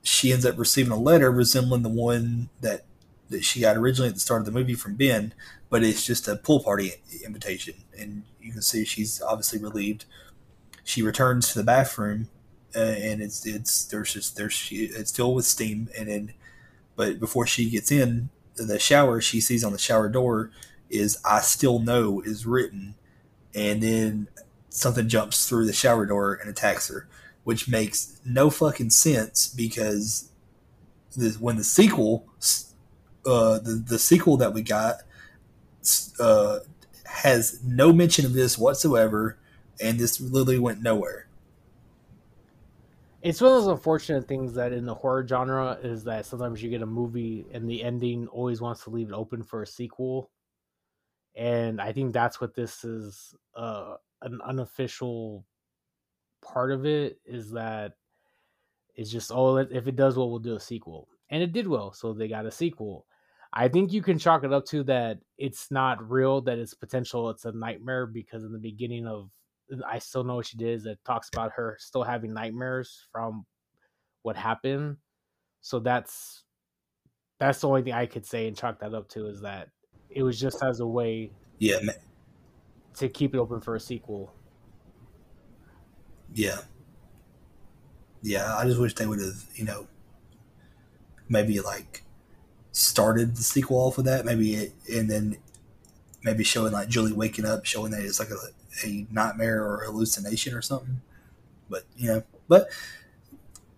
She ends up receiving a letter resembling the one that that she got originally at the start of the movie from Ben, but it's just a pool party invitation, and you can see she's obviously relieved. She returns to the bathroom uh, and it's it's there's just there's she it's filled with steam, and then but before she gets in the shower, she sees on the shower door is "I still know" is written, and then something jumps through the shower door and attacks her, which makes no fucking sense because the, when the sequel, uh, the the sequel that we got, uh, has no mention of this whatsoever, and this literally went nowhere. It's one of those unfortunate things that in the horror genre is that sometimes you get a movie and the ending always wants to leave it open for a sequel. And i think that's what this is uh, an unofficial part of it is that it's just oh if it does well we'll do a sequel. And it did well so they got a sequel i think you can chalk it up to that it's not real that it's potential it's a nightmare because in the beginning of I still know what she did is it talks about her still having nightmares from what happened. So that's that's the only thing I could say and chalk that up to is that it was just as a way yeah man. to keep it open for a sequel. Yeah. Yeah, I just wish they would have, you know, maybe like started the sequel off with that, maybe it, and then maybe showing like Julie waking up, showing that it's like a a nightmare or hallucination or something. But you know, but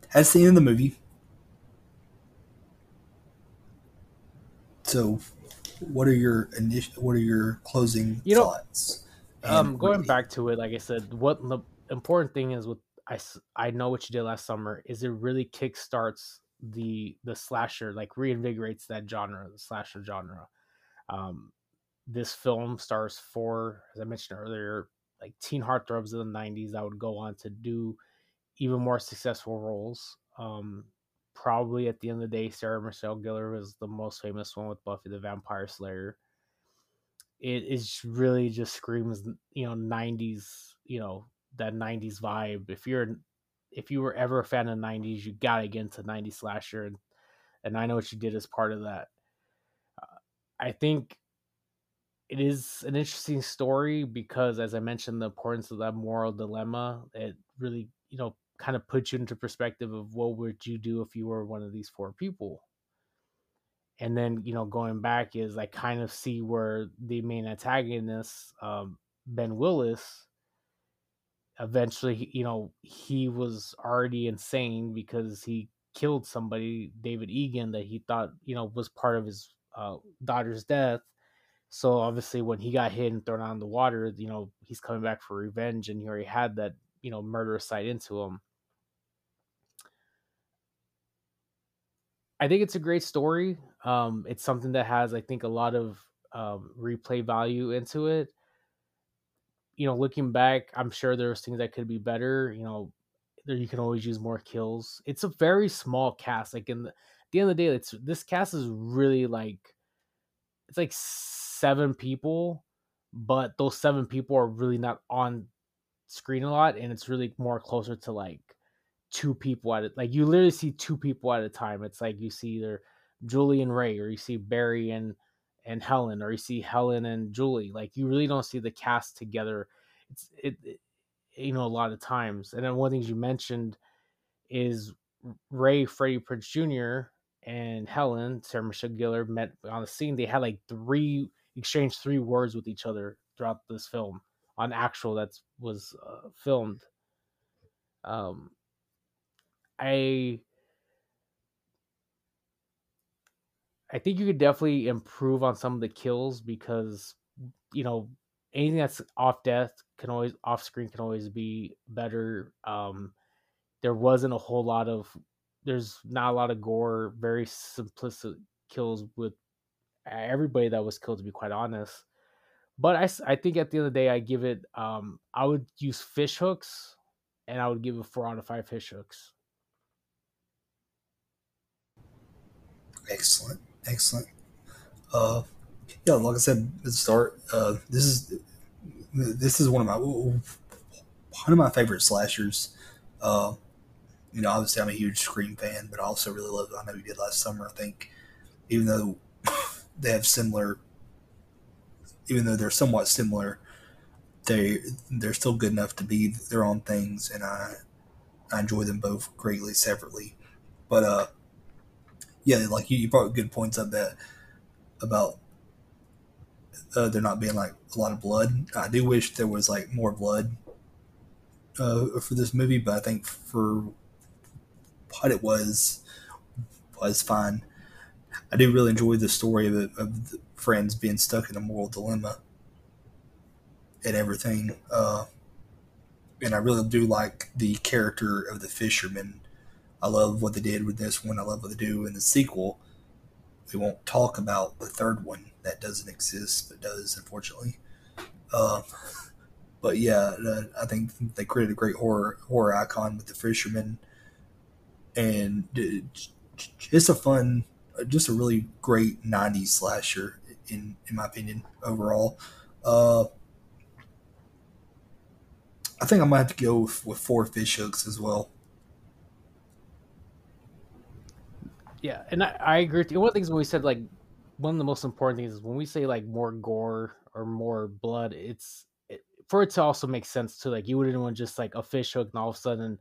has the end of the movie. So, what are your initial? What are your closing you know, thoughts? Um, going back to it, like I said, what the important thing is with I I know what you did last summer is it really kickstarts the the slasher, like reinvigorates that genre, the slasher genre. Um, this film stars four, as I mentioned earlier, like teen heartthrobs in the 90s that would go on to do even more successful roles. Um, probably at the end of the day, Sarah Michelle Gellar was the most famous one with Buffy the Vampire Slayer. It is really just screams, you know, 90s, you know, that 90s vibe. If you're if you were ever a fan of the 90s, you gotta get into 90s slasher, and and I know what you did as part of that. Uh, I think it is an interesting story because as i mentioned the importance of that moral dilemma it really you know kind of puts you into perspective of what would you do if you were one of these four people and then you know going back is i kind of see where the main antagonist um, ben willis eventually, you know, he was already insane because he killed somebody, David Egan, that he thought, you know, was part of his uh, daughter's death. So obviously, when he got hit and thrown out in the water, you know, he's coming back for revenge, and he already had that, you know, murderous side into him. I think it's a great story. Um, it's something that has, I think, a lot of um, replay value into it. You know, looking back, I'm sure there's things that could be better. You know, there you can always use more kills. It's a very small cast. Like in the, the end of the day, it's this cast is really like it's like seven people, but those seven people are really not on screen a lot, and it's really more closer to like two people at it. Like you literally see two people at a time. It's like you see either Julie and Ray, or you see Barry and and Helen, or you see Helen and Julie. Like you really don't see the cast together. It's it, it you know a lot of times. And then one of the things you mentioned is Ray Freddie Prinze Jr. and Helen Sarah Michelle Gellar met on the scene. They had like three exchanged three words with each other throughout this film on actual that was uh, filmed. Um, I I think you could definitely improve on some of the kills because you know anything that's off death can always off screen can always be better. Um, there wasn't a whole lot of there's not a lot of gore, very simplistic kills with everybody that was killed to be quite honest. But I, I think at the end of the day I give it um I would use fish hooks and I would give it four out of five fish hooks. Excellent, excellent. Uh, yeah, like I said at the start, uh, this is this is one of my one of my favorite slashers. Uh, you know, obviously I'm a huge Scream fan, but I also really love. I know we did last summer. I think, even though (coughs) they have similar, even though they're somewhat similar, they they're still good enough to be their own things, and I I enjoy them both greatly separately. But uh, yeah, like you, you brought good points up that about uh, there not being like a lot of blood. I do wish there was like more blood uh, for this movie, but I think for what it was was fine. I do really enjoy the story of, it, of the friends being stuck in a moral dilemma and everything. Uh, and I really do like the character of the fisherman. I love what they did with this one. I love what they do in the sequel. We won't talk about the third one that doesn't exist, but does unfortunately. Uh, but yeah, uh, I think they created a great horror horror icon with the fisherman, and it's a fun, just a really great '90s slasher in in my opinion overall. Uh, I think I might have to go with, with four fish hooks as well. Yeah, and I, I agree. With you. One of the things when we said like one of the most important things is when we say like more gore or more blood, it's it, for it to also make sense too. Like you wouldn't want just like a fish hook and all of a sudden,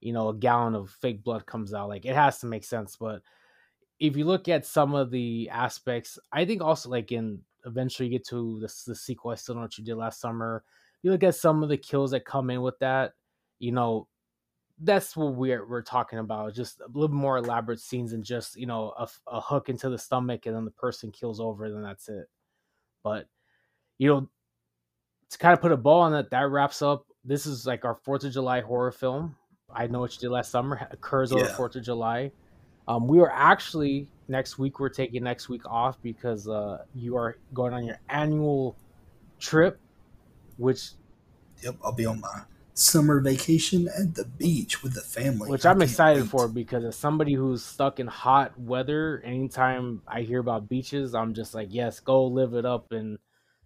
you know, a gallon of fake blood comes out. Like it has to make sense. But if you look at some of the aspects, I think also like in eventually you get to the, the sequel. I still know what you did last summer. You look at some of the kills that come in with that. You know, that's what we're we're talking about. Just a little more elaborate scenes and just you know a, a hook into the stomach and then the person kills over, then that's it. But you know, to kind of put a bow on that, that wraps up. This is like our Fourth of July horror film. I know what you did last summer occurs over Fourth of July. Um, we are actually next week. We're taking next week off because uh, you are going on your annual trip, which. Yep, I'll be on my summer vacation at the beach with the family. Which I'm excited wait. for because as somebody who's stuck in hot weather, anytime I hear about beaches, I'm just like, yes, go live it up. And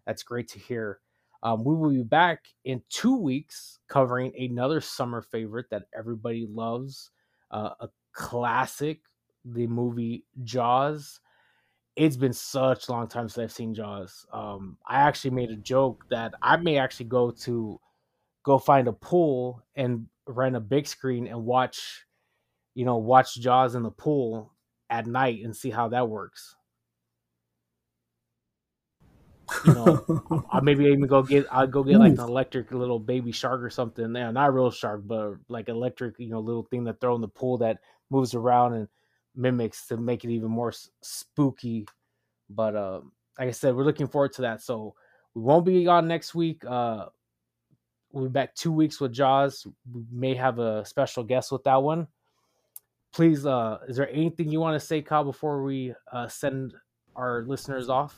that's great to hear. Um, we will be back in two weeks covering another summer favorite that everybody loves uh, a classic, the movie Jaws. It's been such a long time since I've seen Jaws. Um, I actually made a joke that I may actually go to go find a pool and rent a big screen and watch, you know, watch Jaws in the pool at night and see how that works. you know, (laughs) I maybe even go get I'll go get like an electric little baby shark or something. Yeah, not real shark, but like electric, you know, little thing that throw in the pool that moves around and mimics to make it even more spooky. But uh, like I said, we're looking forward to that. So we won't be on next week. Uh, we'll be back two weeks with Jaws. We may have a special guest with that one. Please, uh, is there anything you want to say, Kyle, before we uh, send our listeners off?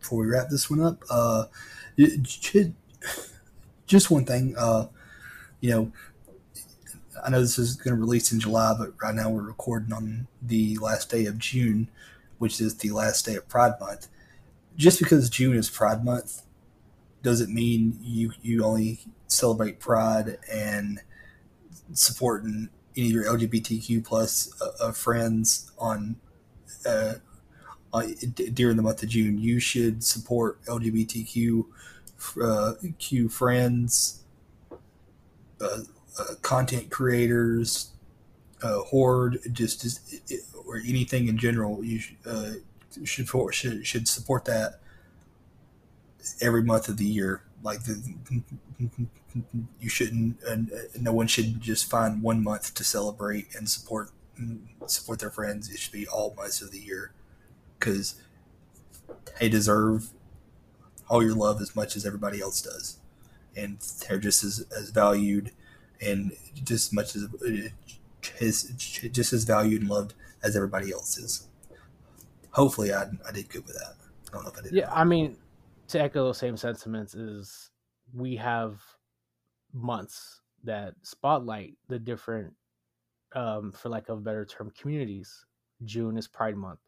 Before we wrap this one up, uh, just one thing. Uh, you know, I know this is going to release in July, but right now we're recording on the last day of June, which is the last day of Pride Month. Just because June is Pride Month doesn't mean you you only celebrate Pride and supporting any of your LGBTQ plus uh, uh, friends on, uh, uh, during the month of June. You should support LGBTQ uh, Q friends uh, content creators, horde, just, just or anything in general, you uh, should should should support that every month of the year. Like the, you shouldn't, and no one should just find one month to celebrate and support support their friends. It should be all months of the year because they deserve all your love as much as everybody else does, and they're just as, as valued and just as much as his just as valued and loved as everybody else is. Hopefully, I, I did good with that. I don't know if I did. Yeah, I mean, to echo those same sentiments is we have months that spotlight the different, um, for lack of a better term, communities. June is Pride Month.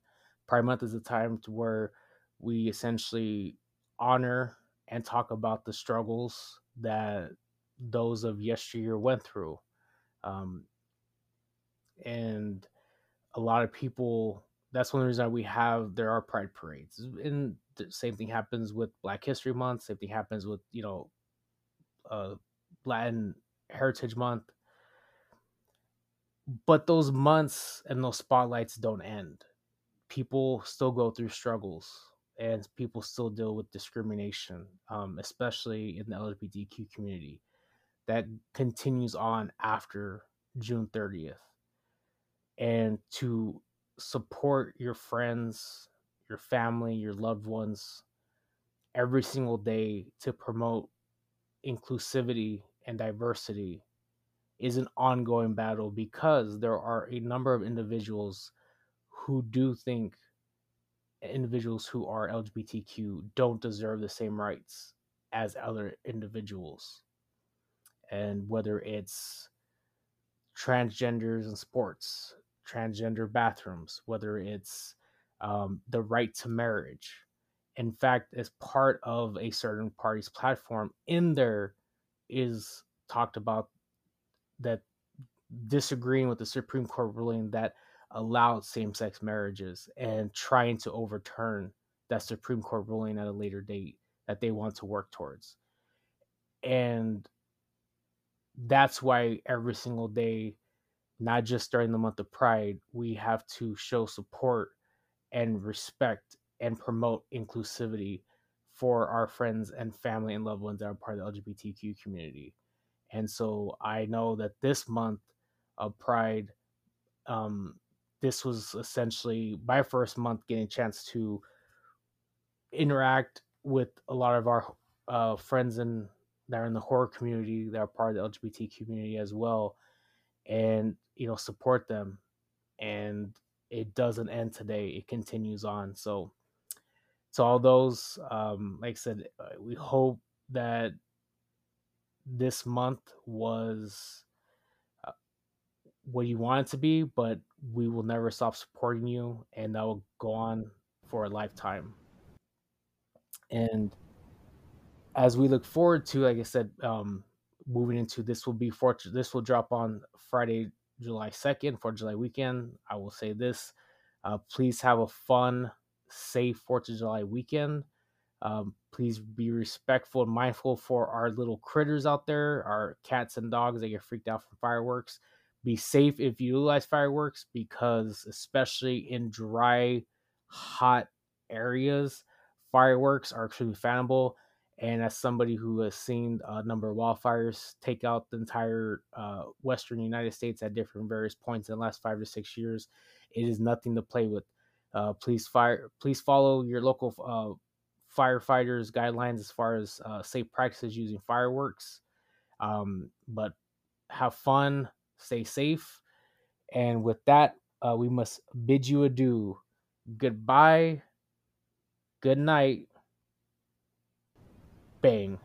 Pride Month is a time to where we essentially honor and talk about the struggles that those of yesteryear went through. Um, and a lot of people, that's one reasons we have, there are pride parades. And the same thing happens with Black History Month, same thing happens with, you know, uh, Latin Heritage Month. But those months and those spotlights don't end. People still go through struggles and people still deal with discrimination, um, especially in the LGBTQ community that continues on after June 30th. And to support your friends, your family, your loved ones every single day to promote inclusivity and diversity is an ongoing battle because there are a number of individuals who do think individuals who are LGBTQ don't deserve the same rights as other individuals. And whether it's transgenders in sports, transgender bathrooms, whether it's um, the right to marriage. In fact, as part of a certain party's platform, in there is talked about that disagreeing with the Supreme Court ruling that allowed same sex marriages and trying to overturn that Supreme Court ruling at a later date that they want to work towards. And that's why every single day, not just during the month of Pride, we have to show support and respect and promote inclusivity for our friends and family and loved ones that are part of the LGBTQ community. And so I know that this month of Pride, um, this was essentially my first month getting a chance to interact with a lot of our uh, friends and that are in the horror community that are part of the LGBT community as well, and you know support them. And it doesn't end today; it continues on. So, to all those, um, like I said, uh, we hope that this month was uh, what you want it to be, but we will never stop supporting you, and that will go on for a lifetime. And as we look forward to, like I said, um, moving into this will be for this will drop on Friday, July second for July weekend. I will say this: uh, please have a fun, safe Fourth of July weekend. Um, please be respectful and mindful for our little critters out there, our cats and dogs that get freaked out from fireworks. Be safe if you utilize fireworks because, especially in dry, hot areas, fireworks are extremely flammable. And as somebody who has seen a number of wildfires take out the entire uh, western United States at different various points in the last five to six years, it is nothing to play with. Uh, please fire. Please follow your local uh, firefighters' guidelines as far as uh, safe practices using fireworks. Um, but have fun, stay safe, and with that, uh, we must bid you adieu. Goodbye. Good night. Bang.